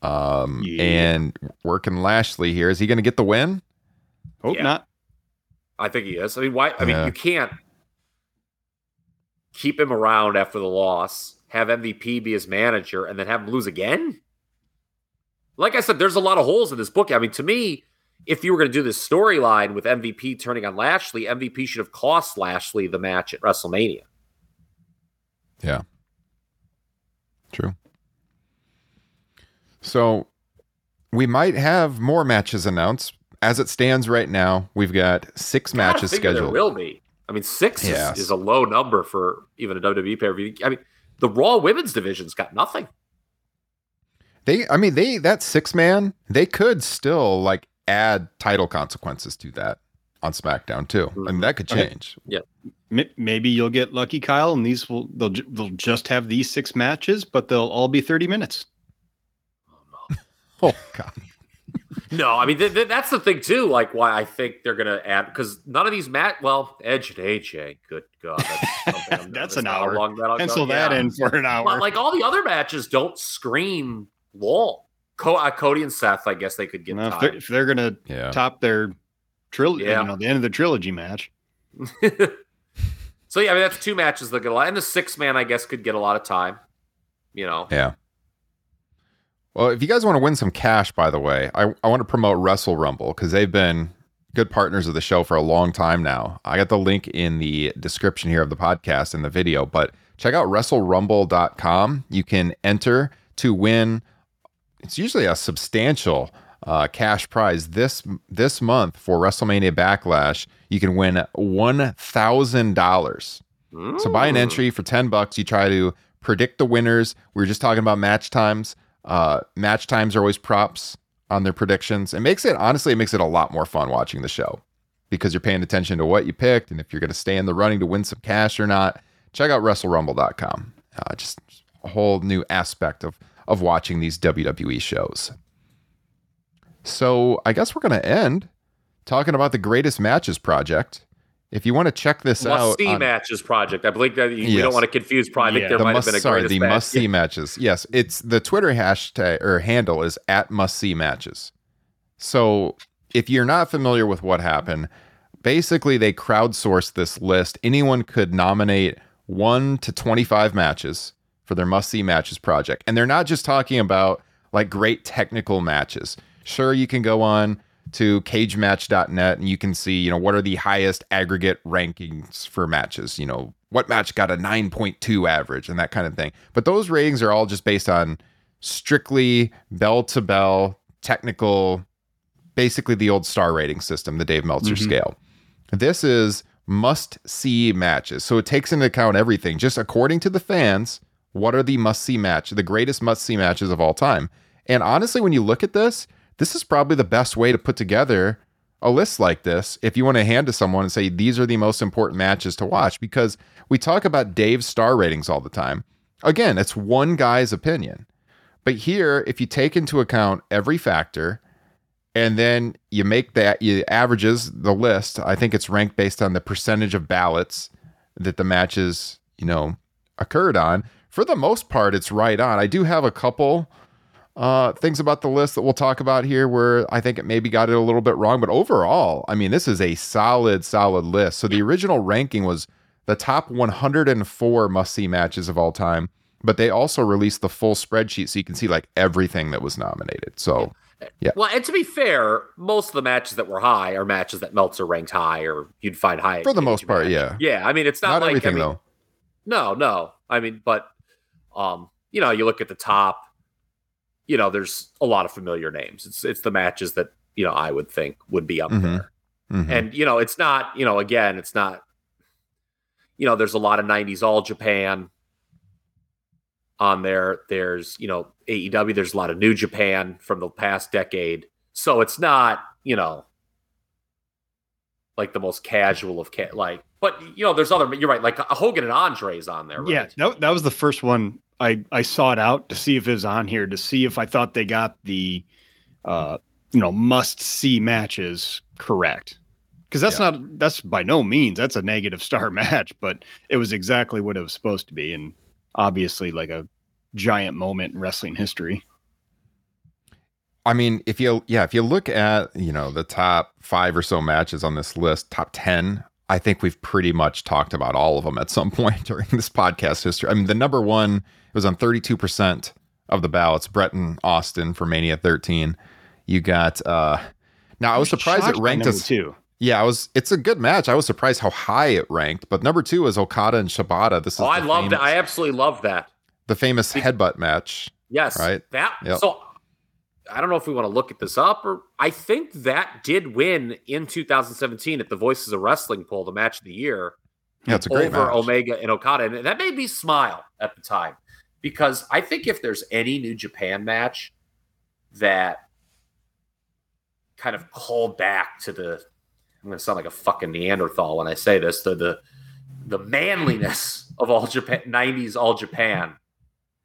Speaker 3: Um,
Speaker 6: Yeah.
Speaker 3: and working Lashley here. Is he going to get the win?
Speaker 6: Hope
Speaker 5: Yeah.
Speaker 6: not.
Speaker 5: I think he is. I mean, why? I mean,
Speaker 3: Yeah.
Speaker 5: you can't keep him around after the loss, have MVP be his manager, and then have him lose again. Like I said, there's a lot of holes in this book. I mean, to me, if you were going to do this storyline with MVP turning on Lashley, MVP should have cost Lashley the match at WrestleMania.
Speaker 3: Yeah. True. So we might have more matches announced. As it stands right now, we've got six matches scheduled.
Speaker 5: There will be. I mean, six is-
Speaker 3: Yes.
Speaker 5: is, a low number for even a WWE pay per view. I mean, the Raw Women's division's got nothing.
Speaker 3: They, I mean, they that six man, they could still like add title consequences to that on SmackDown too, i and that could mm-hmm.
Speaker 6: Okay.
Speaker 3: change.
Speaker 6: M- Maybe you'll get lucky, Kyle, and these will they'll ju- they'll just have these six matches, but they'll all be thirty minutes.
Speaker 3: Oh God,
Speaker 5: No, I mean th- th- that's the thing too. Like why I think they're gonna add because none of these mat. Well, Edge and AJ. Good God, that's,
Speaker 6: That's an hour.
Speaker 5: long that'll go.
Speaker 6: Pencil that
Speaker 5: Yeah.
Speaker 6: in for an hour.
Speaker 5: But like all the other matches don't scream long. Co- uh, Cody and Seth, I guess they could get
Speaker 6: Well, if, they're, if they're gonna
Speaker 3: yeah.
Speaker 6: top their trilogy,
Speaker 5: Yeah.
Speaker 6: you know, the end of the trilogy match.
Speaker 5: so yeah, I mean that's two matches that get a lot, and the six man I guess could get a lot of time. You know,
Speaker 3: Yeah. Well, if you guys want to win some cash, by the way, I, I want to promote Wrestle Rumble because they've been good partners of the show for a long time now. I got the link in the description here of the podcast and the video, but check out WrestleRumble.com. You can enter to win. It's usually a substantial uh, cash prize this this month for WrestleMania Backlash. You can win one thousand dollars. So buy an
Speaker 5: Mm.
Speaker 3: entry for 10 bucks. You try to predict the winners. We were just talking about match times. Uh, match times are always props on their predictions. It makes it, honestly, it makes it a lot more fun watching the show because you're paying attention to what you picked and if you're going to stay in the running to win some cash or not. Check out WrestleRumble.com. Uh, just a whole new aspect of, of watching these WWE shows. So I guess we're going to end talking about the greatest matches project. If you want to check this
Speaker 5: must
Speaker 3: out, must
Speaker 5: see
Speaker 3: on-
Speaker 5: matches project. I believe that you, we
Speaker 3: Yes.
Speaker 5: don't want to confuse. I
Speaker 6: Yeah.
Speaker 5: there
Speaker 3: the
Speaker 5: might
Speaker 3: must,
Speaker 5: have been a
Speaker 3: sorry, the
Speaker 5: match.
Speaker 3: must see matches. Yes, it's the Twitter hashtag or handle is at must see matches. So if you're not familiar with what happened, basically they crowdsourced this list. Anyone could nominate one to 25 matches for their must see matches project. And they're not just talking about like great technical matches. Sure, you can go on to cagematch.net and you can see, you know, what are the highest aggregate rankings for matches, you know, what match got a 9.2 average and that kind of thing. But those ratings are all just based on strictly bell to bell technical basically the old star rating system, the Dave Meltzer
Speaker 6: Mhm.
Speaker 3: scale. This is must see matches. So it takes into account everything. Just according to the fans, what are the must see match, the greatest must see matches of all time? And honestly, when you look at this, this is probably the best way to put together a list like this if you want to hand to someone and say these are the most important matches to watch because we talk about Dave's star ratings all the time. Again, it's one guy's opinion. But here, if you take into account every factor and then you make that you averages the list, I think it's ranked based on the percentage of ballots that the matches, you know, occurred on. For the most part, it's right on. I do have a couple uh, things about the list that we'll talk about here where I think it maybe got it a little bit wrong. But overall, I mean, this is a solid, solid list. So the original ranking was the top 104 must see matches of all time, but they also released the full spreadsheet so you can see like everything that was nominated. So Yeah.
Speaker 5: Well, and to be fair, most of the matches that were high are matches that Meltzer ranked high, or you'd find high
Speaker 3: for the most part, yeah.
Speaker 5: Yeah, I mean, it's not,
Speaker 3: Not,
Speaker 5: like
Speaker 3: everything
Speaker 5: I mean,
Speaker 3: though.
Speaker 5: No, no. I mean, but um, you know, you look at the top, you know, there's a lot of familiar names. It's it's the matches that, you know, I would think would be up
Speaker 3: Mhm.
Speaker 5: there.
Speaker 3: Mhm.
Speaker 5: And, you know, it's not, you know, again, it's not you know, there's a lot of 90s all Japan on there. There's, you know, AEW, there's a lot of New Japan from the past decade. So it's not, you know, like the most casual of ca- like but you know there's other you're right like Hogan and Andre's on there right?
Speaker 6: Yeah, that, that was the first one I I sought out to see if it was on here to see if I thought they got the uh you know must see matches correct. Because that's not that's by no means that's a negative star match but it was exactly what it was supposed to be and obviously like a giant moment in wrestling history.
Speaker 3: I mean, if you yeah, if you look at you know the top five or so matches on this list, top ten, I think we've pretty much talked about all of them at some point during this podcast history. I mean, the number one was on thirty two percent of the ballots. Bret and Austin for Mania thirteen. You got. uh Now I was surprised it ranked
Speaker 6: number
Speaker 3: as
Speaker 6: two
Speaker 3: yeah. I was. It's a good match. I was surprised how high it ranked. But number two is Okada and Shibata. This is
Speaker 5: Oh, I
Speaker 3: the
Speaker 5: loved I absolutely loved that.
Speaker 3: the famous headbutt match.
Speaker 5: Yes.
Speaker 3: Right.
Speaker 5: That
Speaker 3: Yep.
Speaker 5: so I don't know if we want to look at this up or I think that did win in 2017 at the Voices of Wrestling poll, the match of the year
Speaker 3: Yeah, it's a great
Speaker 5: over
Speaker 3: match.
Speaker 5: Omega and Okada. And that made me smile at the time because I think if there's any New Japan match that kind of called back to the I'm gonna sound like a fucking Neanderthal when I say this, the the the manliness of all Japan 90s all Japan,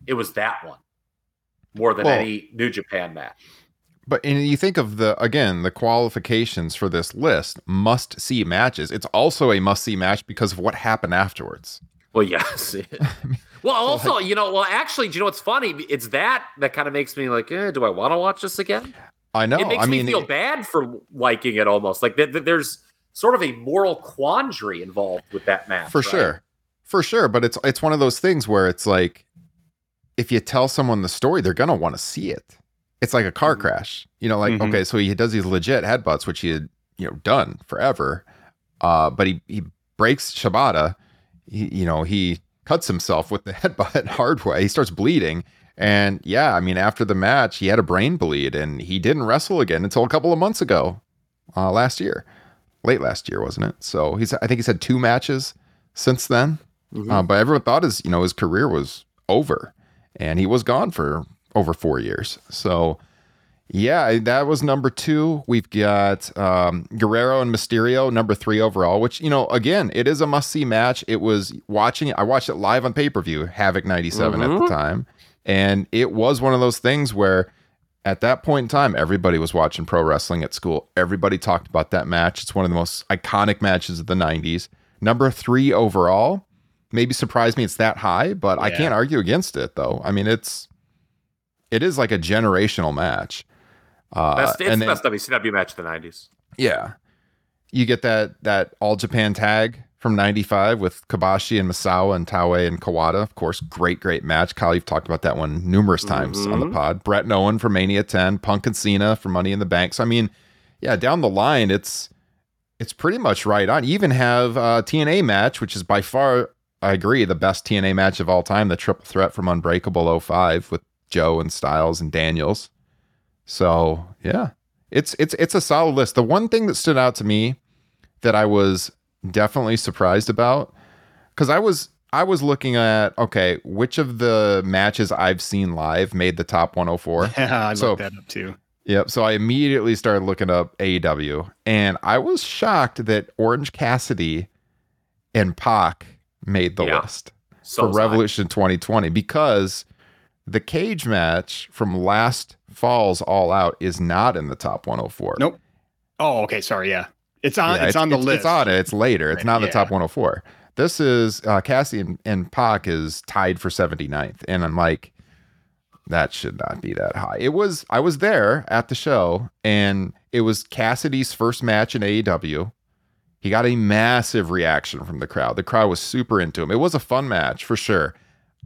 Speaker 5: it was that one more than
Speaker 3: Well-
Speaker 5: any New Japan match.
Speaker 3: But and you think of the again the qualifications for this list must see matches. It's also a must see match because of what happened afterwards.
Speaker 5: Well, yes. well, also, you know, well, actually, do you know what's funny? It's that that kind of makes me like, eh, do I want to watch this again?
Speaker 3: I know.
Speaker 5: it makes
Speaker 3: I mean,
Speaker 5: me feel bad for liking it almost. Like th- th- there's sort of a moral quandary involved with that match.
Speaker 3: for
Speaker 5: right?
Speaker 3: sure, for sure. But it's it's one of those things where it's like, if you tell someone the story, they're gonna want to see it. It's like a car
Speaker 5: Mhm.
Speaker 3: crash. You know, like
Speaker 6: Mhm.
Speaker 3: okay, so he does these legit headbutts, which he had you know done forever. Uh, but he he breaks Shibata. He, you know, he cuts himself with the headbutt hard way. He starts bleeding. And yeah, I mean, after the match, he had a brain bleed and he didn't wrestle again until a couple of months ago, uh, last year, late last year, wasn't it? So he's, I think he's had two matches since then.
Speaker 5: Mhm.
Speaker 3: Uh, but everyone thought his, you know, his career was over and he was gone for over four years. So yeah, that was number two. We've got um, Guerrero and Mysterio, number three overall, which, you know, again, it is a must see match. It was watching it, I watched it live on pay per view, Havoc 97 at the
Speaker 5: Mhm.
Speaker 3: time. And it was one of those things where at that point in time, everybody was watching pro wrestling at school. Everybody talked about that match. It's one of the most iconic matches of the 90s. Number three overall, maybe surprise me it's that high, but I can't argue against it though. I mean, it's it is like a generational match. Uh,
Speaker 5: Best, it's
Speaker 3: and
Speaker 5: the
Speaker 3: then-
Speaker 5: best WCW match of the 90s.
Speaker 3: yeah. You get that that all Japan tag from 95 with Kobashi and Misawa and Taue and Kawada. Of course, great, great match. Kyle, you've talked about that one numerous times on the
Speaker 5: Mhm.
Speaker 3: pod. Bret and Owen for Mania 10, Punk and Cena for Money in the Bank. So I mean, yeah, down the line, it's it's pretty much right on. You even have a TNA match, which is by far, I agree, the best TNA match of all time, the triple threat from Unbreakable 05 with Joe and Styles and Daniels. So yeah, it's it's it's a solid list. The one thing that stood out to me that I was definitely surprised about, because I was I was looking at okay, which of the matches I've seen live made the top 104.
Speaker 6: yeah i
Speaker 3: So-
Speaker 6: looked that up too
Speaker 3: Yep. So I immediately started looking up AEW, and I was shocked that Orange Cassidy and Pac made the
Speaker 5: Yeah.
Speaker 3: list
Speaker 5: So
Speaker 3: for
Speaker 5: was I.
Speaker 3: Revolution 2020 because the cage match from last fall's All Out is not in the top 104.
Speaker 6: Nope. oh okay sorry yeah it's on
Speaker 3: Yeah,
Speaker 6: it's, on the
Speaker 3: it's,
Speaker 6: list
Speaker 3: It's on it. It's later. It's
Speaker 6: Right,
Speaker 3: not in the
Speaker 6: yeah.
Speaker 3: top 104. This is uh, Cassie and, and Pac is tied for 79th, and I'm like, that should not be that high. It was. I was there at the show, and it was Cassidy's first match in AEW. He got a massive reaction from the crowd. The crowd was super into him. It was a fun match for sure.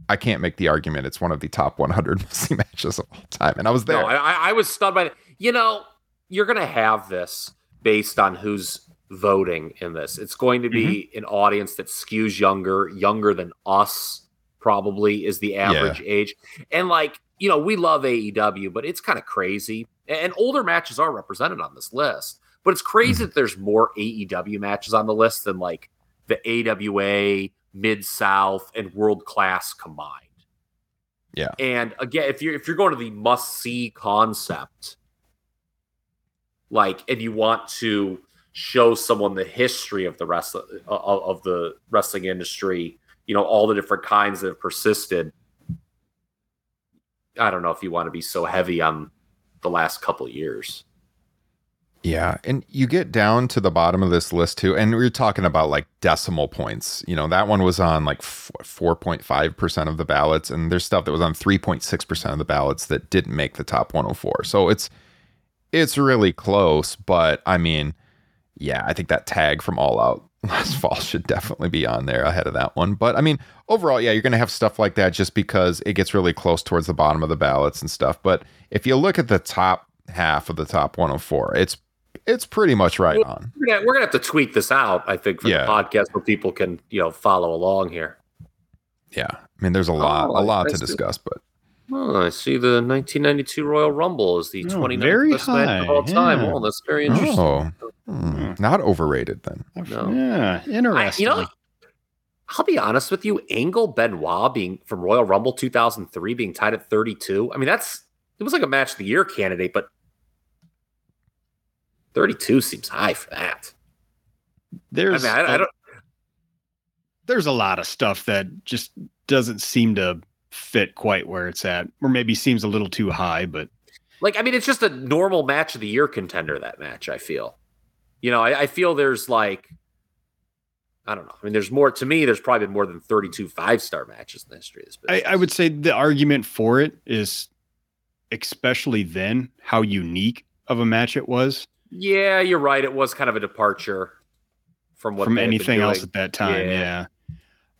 Speaker 3: I can't make the argument it's one of the top 100 must matches of all time. And I was there.
Speaker 5: No, I, I was stunned by it. You know, you're going to have this based on who's voting in this. It's going to be mm-hmm. an audience that skews younger, younger than us, probably is the average age. And like, you know, we love AEW, but it's kind of crazy. And older matches are represented on this list. But it's crazy mm-hmm. that there's more AEW matches on the list than like the AWA, Mid South, and World Class combined.
Speaker 3: Yeah.
Speaker 5: And again, if you're if you're going to the must see concept, like, and you want to show someone the history of the rest of, of the wrestling industry, you know, all the different kinds that have persisted. I don't know if you want to be so heavy on the last couple years.
Speaker 3: Yeah, and you get down to the bottom of this list too, and we are talking about like decimal points. You know, that one was on like four point five percent of the ballots, and there's stuff that was on three point six percent of the ballots that didn't make the top one hundred four. So it's it's really close, but I mean, yeah, I think that tag from All Out last fall should definitely be on there ahead of that one. But I mean, overall, yeah, you're going to have stuff like that just because it gets really close towards the bottom of the ballots and stuff. But if you look at the top half of the top 104, it's it's pretty much right on.
Speaker 5: We're gonna, we're gonna have to tweet this out, I think, for
Speaker 3: Yeah.
Speaker 5: the podcast so people can you know follow along here.
Speaker 3: Yeah, I mean, there's a lot,
Speaker 5: Oh,
Speaker 3: a lot
Speaker 5: I
Speaker 3: to
Speaker 5: see.
Speaker 3: discuss, but
Speaker 5: Oh, I see the 1992 Royal Rumble is the
Speaker 6: Oh,
Speaker 5: 29th
Speaker 6: very
Speaker 5: best match of all time.
Speaker 6: yeah.
Speaker 5: Oh, that's very interesting.
Speaker 3: oh, hmm, not overrated then.
Speaker 5: No.
Speaker 6: Yeah,
Speaker 5: I,
Speaker 6: interesting.
Speaker 5: you know, I'll be honest with you. Angle Benoit being from Royal Rumble 2003 being tied at 32. I mean, that's it was like a match of the year candidate, but 32 seems high for that. I
Speaker 6: there's
Speaker 5: mean, I, I
Speaker 6: a-
Speaker 5: don't.
Speaker 6: there's a lot of stuff that just doesn't seem to fit quite where it's at, or maybe seems a little too high. But
Speaker 5: Like, I mean, it's just a normal match of the year contender, that match, I feel. You know, I, I feel there's like, I don't know. I mean, there's more, to me, there's probably been more than 32 five star matches in the history of this
Speaker 6: I. I would say the argument for it is, especially then, how unique of a match it was
Speaker 5: Yeah, you're right. It was kind of a departure from what
Speaker 6: from
Speaker 5: they had been
Speaker 6: anything else at that time.
Speaker 5: Yeah.
Speaker 6: Yeah.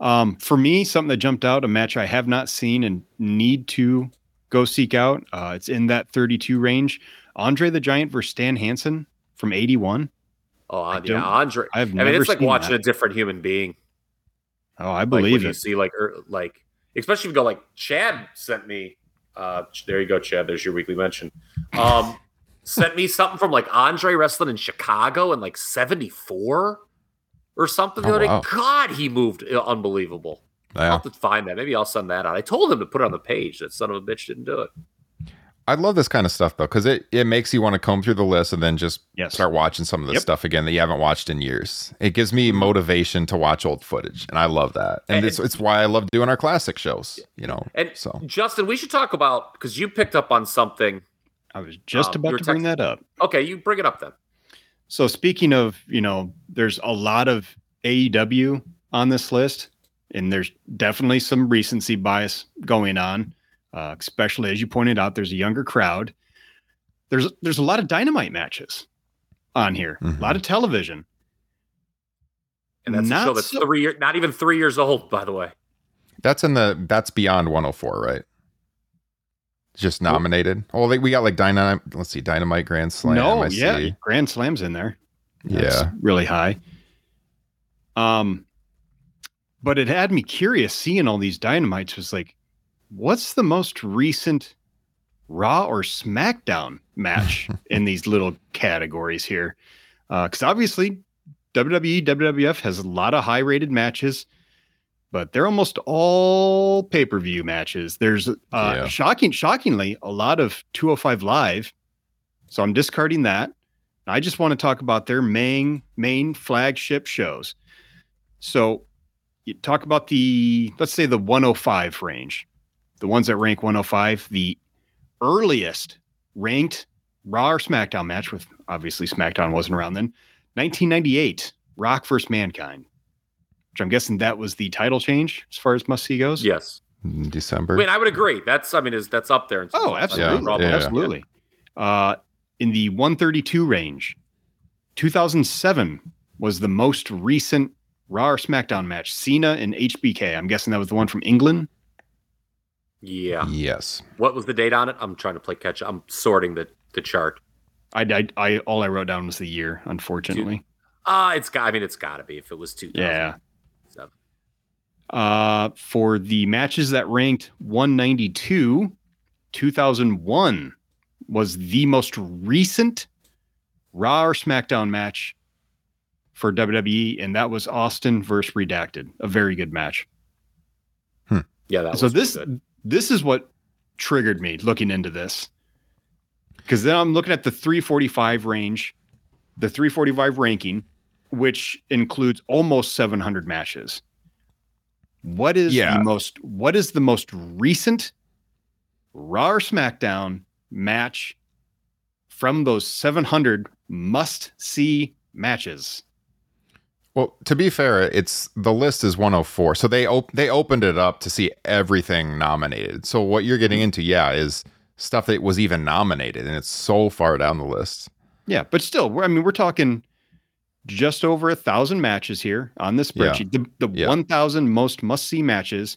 Speaker 6: Um, for me, something that jumped out, a match I have not seen and need to go seek out. Uh, it's in that 32 range. Andre the Giant versus Stan Hansen from 81.
Speaker 5: Oh,
Speaker 6: I
Speaker 5: yeah, Andre.
Speaker 6: I've
Speaker 5: I mean, it's like watching
Speaker 6: that.
Speaker 5: a different human being.
Speaker 6: Oh, I
Speaker 5: Like
Speaker 6: believe
Speaker 5: when you see like, er, like, especially if you go like Chad sent me. Uh, there you go, Chad. There's your weekly mention. Um, sent me something from like Andre wrestling in Chicago in like '74 or something.
Speaker 3: Oh,
Speaker 5: other day.
Speaker 3: wow.
Speaker 5: God, he moved uh, unbelievable. I'll have to find that. Maybe I'll send that out. I told him to put it on the page. That son of a bitch didn't do it.
Speaker 3: I love this kind of stuff though because it it makes you want to comb through the list and then just
Speaker 6: Yes.
Speaker 3: start watching some of the
Speaker 6: Yep.
Speaker 3: stuff again that you haven't watched in years. It gives me motivation to watch old footage, and I love that. And
Speaker 5: And-
Speaker 3: it's it's why I love doing our classic shows. You know,
Speaker 5: And
Speaker 3: so
Speaker 5: Justin, we should talk about because you picked up on something.
Speaker 6: I was just
Speaker 5: Um,
Speaker 6: about
Speaker 5: your
Speaker 6: to bring
Speaker 5: text-
Speaker 6: that up.
Speaker 5: Okay, you bring it up then.
Speaker 6: So speaking of, you know, there's a lot of AEW on this list, and there's definitely some recency bias going on. Uh, especially as you pointed out, there's a younger crowd. There's there's a lot of dynamite matches on here,
Speaker 3: Mhm.
Speaker 6: a lot of television.
Speaker 5: And that's a show that's
Speaker 6: so-
Speaker 5: three year, not even three years old, by the way.
Speaker 3: that's in the that's beyond 104, right? Just nominated. Oh, they, we got like dynamite. Let's see, dynamite Grand Slam.
Speaker 6: no,
Speaker 3: I
Speaker 6: yeah,
Speaker 3: see.
Speaker 6: Grand Slam's in there. That's
Speaker 3: yeah.
Speaker 6: really high. Um, but it had me curious seeing all these dynamites. Was like, what's the most recent Raw or SmackDown match in these little categories here? Uh, because obviously, E, WWE, WWF has a lot of high rated matches, but they're almost all pay per view matches. There's uh,
Speaker 3: Yeah.
Speaker 6: shocking, shockingly, a lot of 205 Live. So I'm discarding that. I just want to talk about their main main flagship shows. So you talk about the let's say the 105 range, the ones that rank 105, the earliest ranked Raw or SmackDown match with obviously SmackDown wasn't around then. 1998, Rock vs. Mankind, which I'm guessing that was the title change as far as must see goes.
Speaker 5: Yes.
Speaker 3: In December.
Speaker 5: I mean, I would agree. That's, I mean, is that's up there. in
Speaker 6: Oh,
Speaker 5: ways. I have no
Speaker 6: absolutely.
Speaker 5: problem
Speaker 3: Yeah.
Speaker 6: Absolutely. Uh, in the 132 range, 2007 was the most recent Raw or SmackDown match? Cena and HBK. I'm guessing that was the one from England.
Speaker 5: Yeah.
Speaker 3: Yes.
Speaker 5: What was the date on it? I'm trying to play catch. up. I'm sorting the the chart.
Speaker 6: I, I, I all I wrote down was the year, unfortunately.
Speaker 5: Uh it's got. I mean, it's got to be if it was two.
Speaker 6: Yeah. Uh, for the matches that ranked 192, 2001 was the most recent Raw or SmackDown match for WWE, and that was Austin versus Redacted. A very good match.
Speaker 5: Yeah. That
Speaker 6: so
Speaker 5: was
Speaker 6: this
Speaker 5: good.
Speaker 6: this is what triggered me looking into this because then i'm looking at the 345 range the 345 ranking which includes almost 700 matches what is
Speaker 3: Yeah.
Speaker 6: the most what is the most recent raw or smackdown match from those 700 must see matches
Speaker 3: Well, to be fair, it's the list is 104. So they op- they opened it up to see everything nominated. So what you're getting into, yeah, is stuff that was even nominated, and it's so far down the list.
Speaker 6: Yeah, but still, we're, I mean, we're talking just over a thousand matches here on this
Speaker 3: Yeah.
Speaker 6: spreadsheet. The, the
Speaker 3: Yeah.
Speaker 6: 1,000 most must see matches.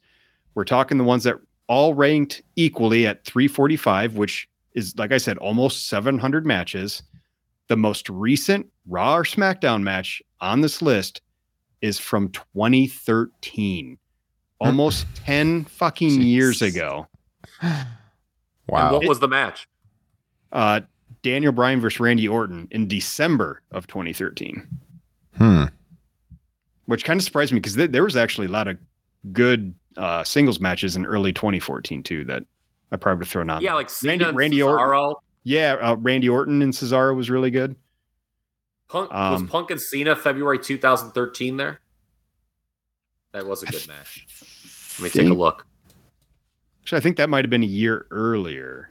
Speaker 6: We're talking the ones that all ranked equally at 345, which is, like I said, almost 700 matches. The most recent Raw or SmackDown match on this list is from 2013, almost 10 fucking years
Speaker 3: Jeez.
Speaker 6: ago.
Speaker 5: And
Speaker 3: Wow.
Speaker 5: what was the match?
Speaker 6: Uh, Daniel Bryan versus Randy Orton in December of 2013.
Speaker 3: Hmm.
Speaker 6: which kind of surprised me because th- there was actually a lot of good uh, singles matches in early 2014 too that I probably would have thrown on.
Speaker 5: Yeah, like Cena
Speaker 6: Randy-
Speaker 5: and
Speaker 6: Randy Orton. Yeah, uh, Randy Orton and Cesaro was really good.
Speaker 5: Punk was
Speaker 6: Um,
Speaker 5: Punk and Cena February 2013 there. That was a good match. Let me take a look.
Speaker 6: Actually, I think that might have been a year earlier.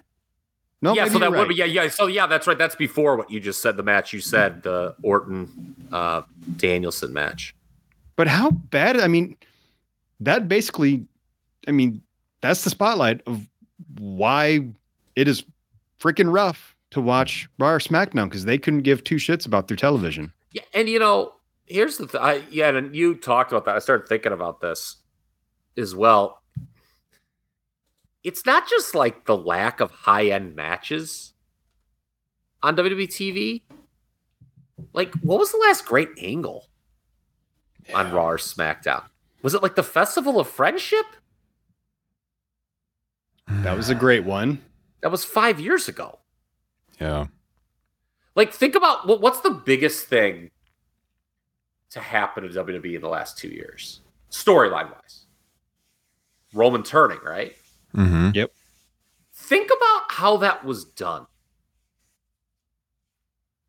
Speaker 6: No,
Speaker 5: yeah, so that
Speaker 6: you're
Speaker 5: would be yeah, yeah. So yeah, that's right. That's before what you just said. The match you said, the Orton uh, Danielson match.
Speaker 6: But how bad? I mean, that basically, I mean, that's the spotlight of why it is freaking rough to watch Raw or SmackDown because they couldn't give two shits about their television.
Speaker 5: Yeah, and you know, here's the th- I yeah, and you talked about that. I started thinking about this as well. It's not just like the lack of high end matches on WWE TV. Like, what was the last great angle on Raw or SmackDown? Was it like the Festival of Friendship?
Speaker 6: That was a great one.
Speaker 5: That was five years ago.
Speaker 3: Yeah.
Speaker 5: Like, think about what, what's the biggest thing to happen to WWE in the last two years, storyline wise? Roman turning, right?
Speaker 3: Mm-hmm.
Speaker 5: Think about how that was done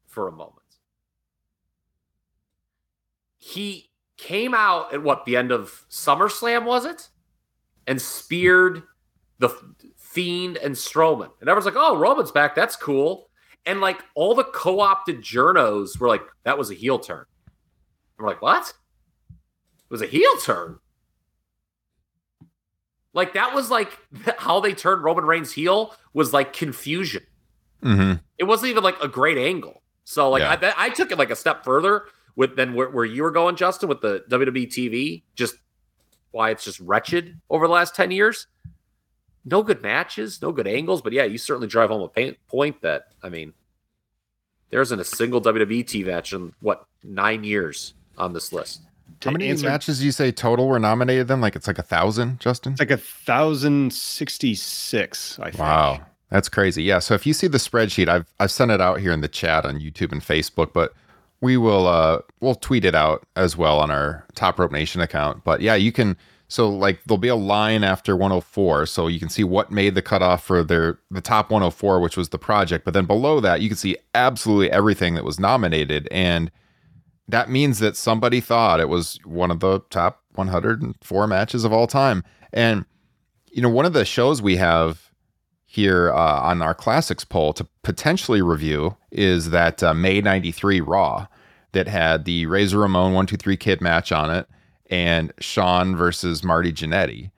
Speaker 5: for a moment. He came out at what the end of SummerSlam was it, and speared the Fiend and Strowman, and everyone's like, "Oh, Roman's back. That's cool." And like all the co-opted journos were like, "That was a heel turn." And we're like, "What? It was a heel turn?" Like that was like how they turned Roman Reigns heel was like confusion.
Speaker 3: Mm-hmm.
Speaker 5: It wasn't even like a great angle. So like
Speaker 3: Yeah.
Speaker 5: I I, took it like a step further with than where, where you were going, Justin, with the WWE TV. Just why it's just wretched over the last ten years. No good matches, no good angles, but yeah, you certainly drive home a pain, point that I mean, there isn't a single WWE TV match in what nine years on this list.
Speaker 3: How many
Speaker 6: answer-
Speaker 3: matches do you say total were nominated then? Like it's like a thousand, Justin?
Speaker 6: It's like a thousand sixty six. I think.
Speaker 3: Wow. That's crazy. Yeah. So if you see the spreadsheet, I've I've sent it out here in the chat on YouTube and Facebook, but we will uh we'll tweet it out as well on our Top Rope Nation account. But yeah, you can so like there'll be a line after 104, so you can see what made the cutoff for their the top 104, which was the project. But then below that, you can see absolutely everything that was nominated, and that means that somebody thought it was one of the top 104 matches of all time. And you know, one of the shows we have here uh, on our classics poll to potentially review is that uh, May 93 Raw that had the Razor Ramon 123 Kid match on it and Shawn versus Marty Jannetty.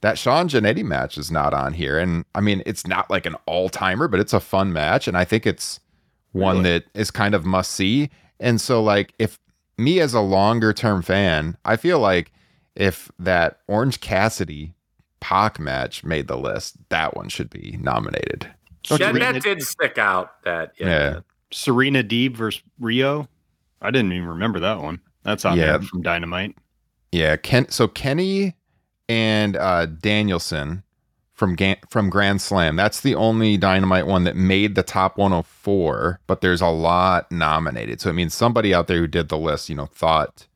Speaker 3: That Shawn Jannetty match is not on here. And I mean, it's not like an all timer, but it's a fun match. And I think it's one
Speaker 6: Really?
Speaker 3: that is kind of must see. And so, like, if me as a longer term fan, I feel like if that Orange Cassidy Pac match made the list, that one should be nominated.
Speaker 6: Don't
Speaker 5: Yeah,
Speaker 6: read
Speaker 5: that did stick out. That yeah.
Speaker 3: Yeah.
Speaker 6: Serena Deeb versus Riho. I didn't even remember that one. That's on
Speaker 3: Yeah.
Speaker 6: there from Dynamite.
Speaker 3: Yeah, Ken. So Kenny and uh, Danielson from Ga- from Grand Slam. That's the only Dynamite one that made the top 104. But there's a lot nominated, so it means somebody out there who did the list, you know, thought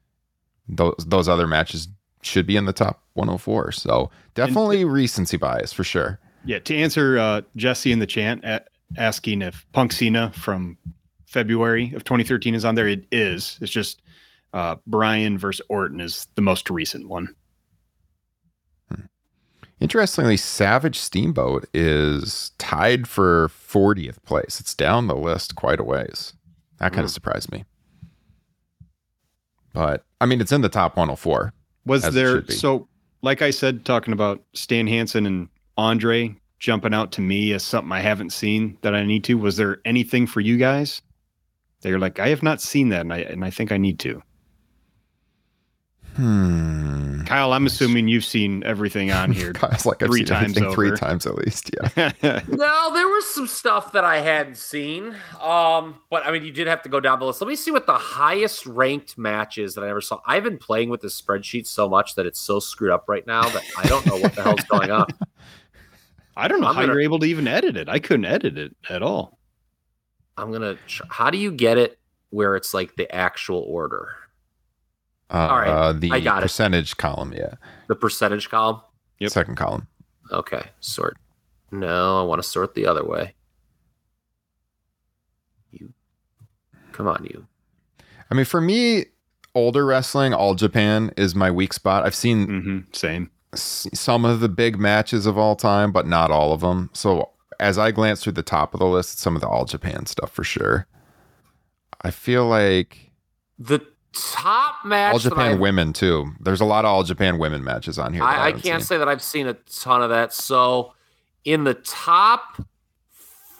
Speaker 3: those those other matches should be in the top 104. So definitely recency bias for sure.
Speaker 6: Yeah, to answer uh, Jesse in the chant a- asking if Punk Cena from February of 2013 is on there, it is. It's just uh, Bryan versus Orton is the most recent one.
Speaker 3: Interestingly, Savage Steamboat is tied for 40th place. It's down the list quite a ways. That kind of hmm. surprised me. But I mean, it's in the top 104.
Speaker 6: Was there so like I said, talking about Stan Hansen and Andre jumping out to me as something I haven't seen that I need to. Was there anything for you guys? They're like, I have not seen that, and I and I think I need to.
Speaker 3: Hmm.
Speaker 6: Kyle, I'm assuming you've seen everything on here.
Speaker 3: Kyle's like I've
Speaker 6: Three
Speaker 3: seen
Speaker 6: times
Speaker 3: everything three times at least. Yeah.
Speaker 5: No, there was some stuff that I hadn't seen. Um, but I mean, you did have to go down the list. Let me see what the highest ranked matches that I ever saw. I've been playing with this spreadsheet so much that it's so screwed up right now that I don't know what the hell's going on.
Speaker 6: I don't know
Speaker 5: I'm
Speaker 6: how
Speaker 5: gonna-
Speaker 6: you're able to even edit it. I couldn't edit it at all.
Speaker 5: I'm gonna. Tr- how do you get it where it's like the actual order,
Speaker 3: Uh,
Speaker 5: All right,
Speaker 3: uh, the
Speaker 5: I got it.
Speaker 3: percentage column. Yeah.
Speaker 5: the percentage column?
Speaker 6: Yep.
Speaker 3: Second column.
Speaker 5: Okay, sort. No, I want to sort the other way. You, come on, you.
Speaker 3: I mean, for me, older wrestling, all Japan is my weak spot. I've seen
Speaker 6: hmm Same.
Speaker 3: some of the big matches of all time, but not all of them. So as I glance through the top of the list, some of the all Japan stuff for sure. I feel like
Speaker 5: The top match.
Speaker 3: all Japan
Speaker 5: I've-
Speaker 3: women too. There's a lot of all Japan women matches on here. that
Speaker 5: I, I can't
Speaker 3: seen.
Speaker 5: say that I've seen a ton of that. So, in the top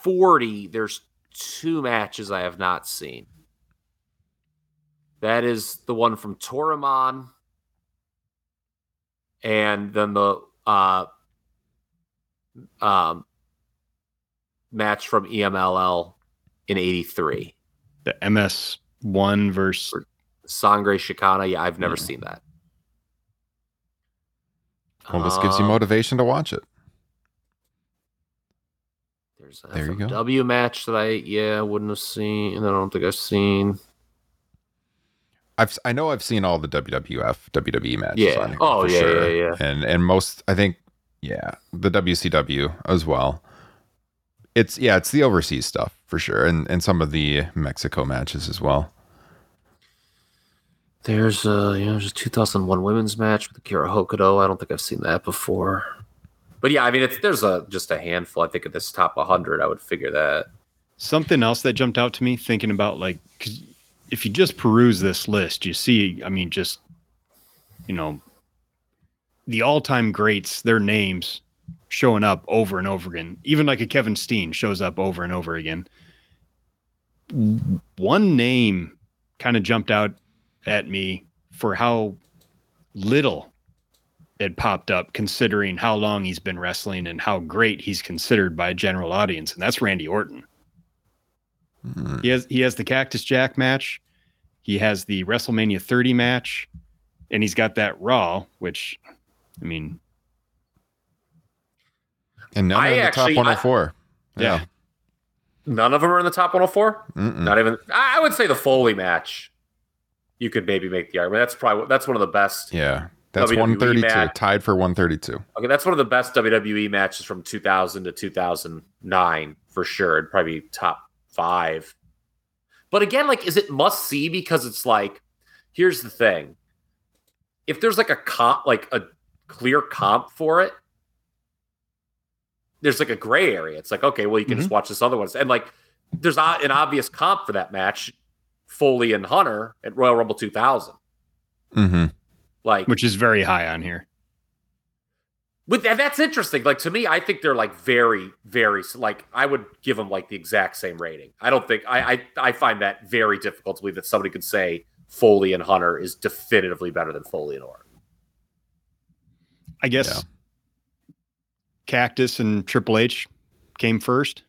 Speaker 5: 40, there's two matches I have not seen. That is the one from Toramon, and then the uh, um, match from EMLL in '83.
Speaker 6: The MS one verse.
Speaker 5: Sangre Chicana. Yeah, I've never seen that.
Speaker 3: Well, this gives you
Speaker 5: Um,
Speaker 3: motivation to watch it.
Speaker 5: There's a
Speaker 3: There you go.
Speaker 5: W match that I yeah wouldn't have seen, and I don't think I've seen.
Speaker 3: I've I know I've seen all the WWF WWE matches.
Speaker 5: Yeah. Oh,
Speaker 3: for
Speaker 5: yeah,
Speaker 3: sure.
Speaker 5: yeah, yeah.
Speaker 3: And and most I think yeah the WCW as well. It's yeah it's the overseas stuff for sure, and and some of the Mexico matches as well.
Speaker 5: There's a you know there's a 2001 women's match with Akira Hokuto. I don't think I've seen that before. But yeah, I mean it's there's a just a handful. I think of this top 100, I would figure that.
Speaker 6: Something else that jumped out to me thinking about like, cause if you just peruse this list, you see, I mean, just, you know, the all time greats, their names showing up over and over again. Even like a Kevin Steen shows up over and over again. One name kind of jumped out at me for how little it popped up considering how long he's been wrestling and how great he's considered by a general audience and that's Randy Orton.
Speaker 3: Hmm.
Speaker 6: He has he has the Cactus Jack match. He has the WrestleMania 30 match and he's got that Raw which I mean
Speaker 3: And none
Speaker 5: I
Speaker 3: are in the
Speaker 5: actually-
Speaker 3: top 104.
Speaker 6: Yeah.
Speaker 5: None of them are in the top 104.
Speaker 3: Mm-mm.
Speaker 5: Not even. I I would say the Foley match. You could maybe make the argument. That's probably that's one of the best.
Speaker 3: Yeah. That's
Speaker 5: WWE
Speaker 3: 132.
Speaker 5: match.
Speaker 3: Tied for 132.
Speaker 5: Okay, that's one of the best WWE matches from 2000 to 2009 for sure. It'd probably be top five. But again, like, is it must see? Because it's like, here's the thing: if there's like a comp, like a clear comp for it, there's like a gray area. It's like, okay, well, you can just mm-hmm. watch this other one, and like, there's not an obvious comp for that match, Foley and Hunter at Royal Rumble 2000.
Speaker 3: Mm-hmm.
Speaker 5: Like,
Speaker 6: which is very high on here.
Speaker 5: With and that's interesting. Like to me, I think they're like very, very like I would give them like the exact same rating. I don't think I I, I find that very difficult to believe that somebody could say Foley and Hunter is definitively better than Foley and Orton.
Speaker 6: I guess
Speaker 3: Yeah.
Speaker 6: Cactus and Triple H came first.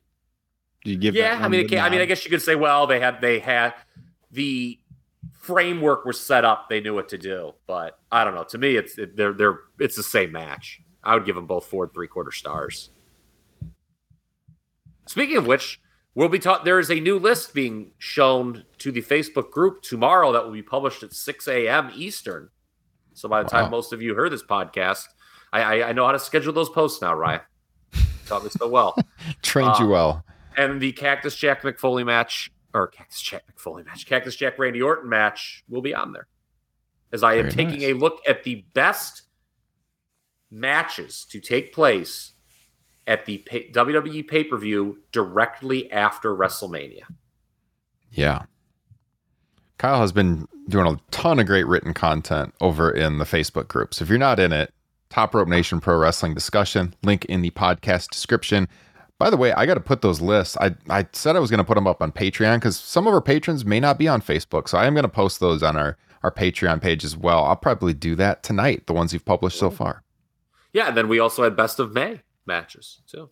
Speaker 6: Did you give? that
Speaker 5: yeah, I mean, it ca- I mean, I guess you could say, well, they had they had the framework was set up; they knew what to do. But I don't know. To me, it's it, they're they're it's the same match. I would give them both four and three quarter stars. Speaking of which, we'll be taught there is a new list being shown to the Facebook group tomorrow that will be published at 6 a.m. Eastern. So by the time
Speaker 3: Wow.
Speaker 5: most of you heard this podcast, I, I, I know how to schedule those posts now, Ryan. Taught me so well
Speaker 3: Trained you
Speaker 5: Uh,
Speaker 3: well.
Speaker 5: and the Cactus Jack Mick Foley match, or Cactus Jack Mick Foley match, Cactus Jack Randy Orton match will be on there. As I am
Speaker 3: Very
Speaker 5: taking
Speaker 3: nice.
Speaker 5: a look at the best matches to take place at the pay- WWE pay per view directly after WrestleMania.
Speaker 3: Yeah. Kyle has been doing a ton of great written content over in the Facebook group. So if you're not in it, Top Rope Nation Pro Wrestling discussion, link in the podcast description. By the way, I got to put those lists. I, I said I was going to put them up on Patreon because some of our patrons may not be on Facebook. So I am going to post those on our, our Patreon page as well. I'll probably do that tonight, the ones you've published so far.
Speaker 5: Yeah, and then we also had best of May matches too.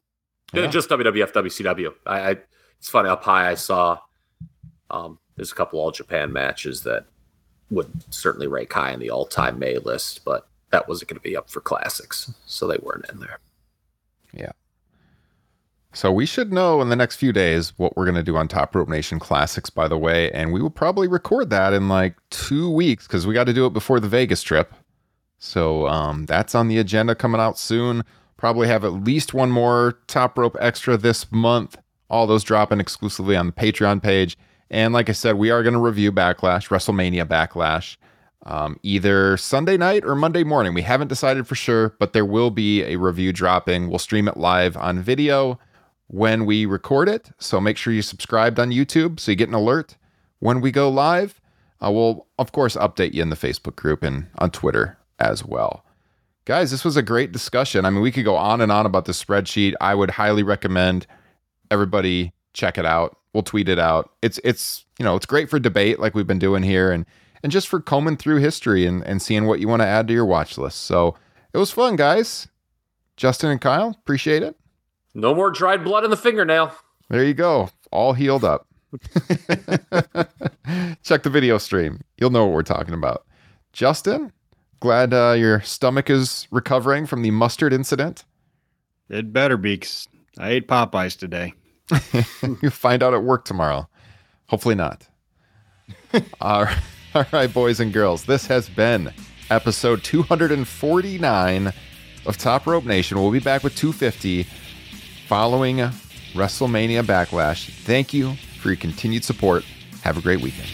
Speaker 3: Yeah.
Speaker 5: Just WWF, WCW. I, I it's funny up high I saw um there's a couple all Japan matches that would certainly rank high in the all time May list, but that wasn't going to be up for classics, so they weren't in there.
Speaker 3: So we should know in the next few days what we're going to do on Top Rope Nation Classics, by the way. And we will probably record that in like two weeks because we got to do it before the Vegas trip. So um, that's on the agenda coming out soon. Probably have at least one more Top Rope extra this month. All those dropping exclusively on the Patreon page. And like I said, we are going to review Backlash, WrestleMania Backlash, um, either Sunday night or Monday morning. We haven't decided for sure, but there will be a review dropping. We'll stream it live on video when we record it. So make sure you subscribed on YouTube so you get an alert when we go live. Uh, we'll, of course, update you in the Facebook group and on Twitter as well. Guys, this was a great discussion. I mean, we could go on and on about the spreadsheet. I would highly recommend everybody check it out. We'll tweet it out. It's it's you know it's great for debate like we've been doing here and and just for combing through history and, and seeing what you want to add to your watch list. So it was fun, guys. Justin and Kyle, appreciate it.
Speaker 5: No more dried blood in the fingernail.
Speaker 3: There you go. All healed up. Check the video stream. You'll know what we're talking about. Justin, glad uh, your stomach is recovering from the mustard incident.
Speaker 6: It better be. I ate Popeyes today.
Speaker 3: you find out at work tomorrow. Hopefully not. all, right, all right, boys and girls. This has been episode 249 of Top Rope Nation. We'll be back with 250 following WrestleMania Backlash. Thank you for your continued support. Have a great weekend.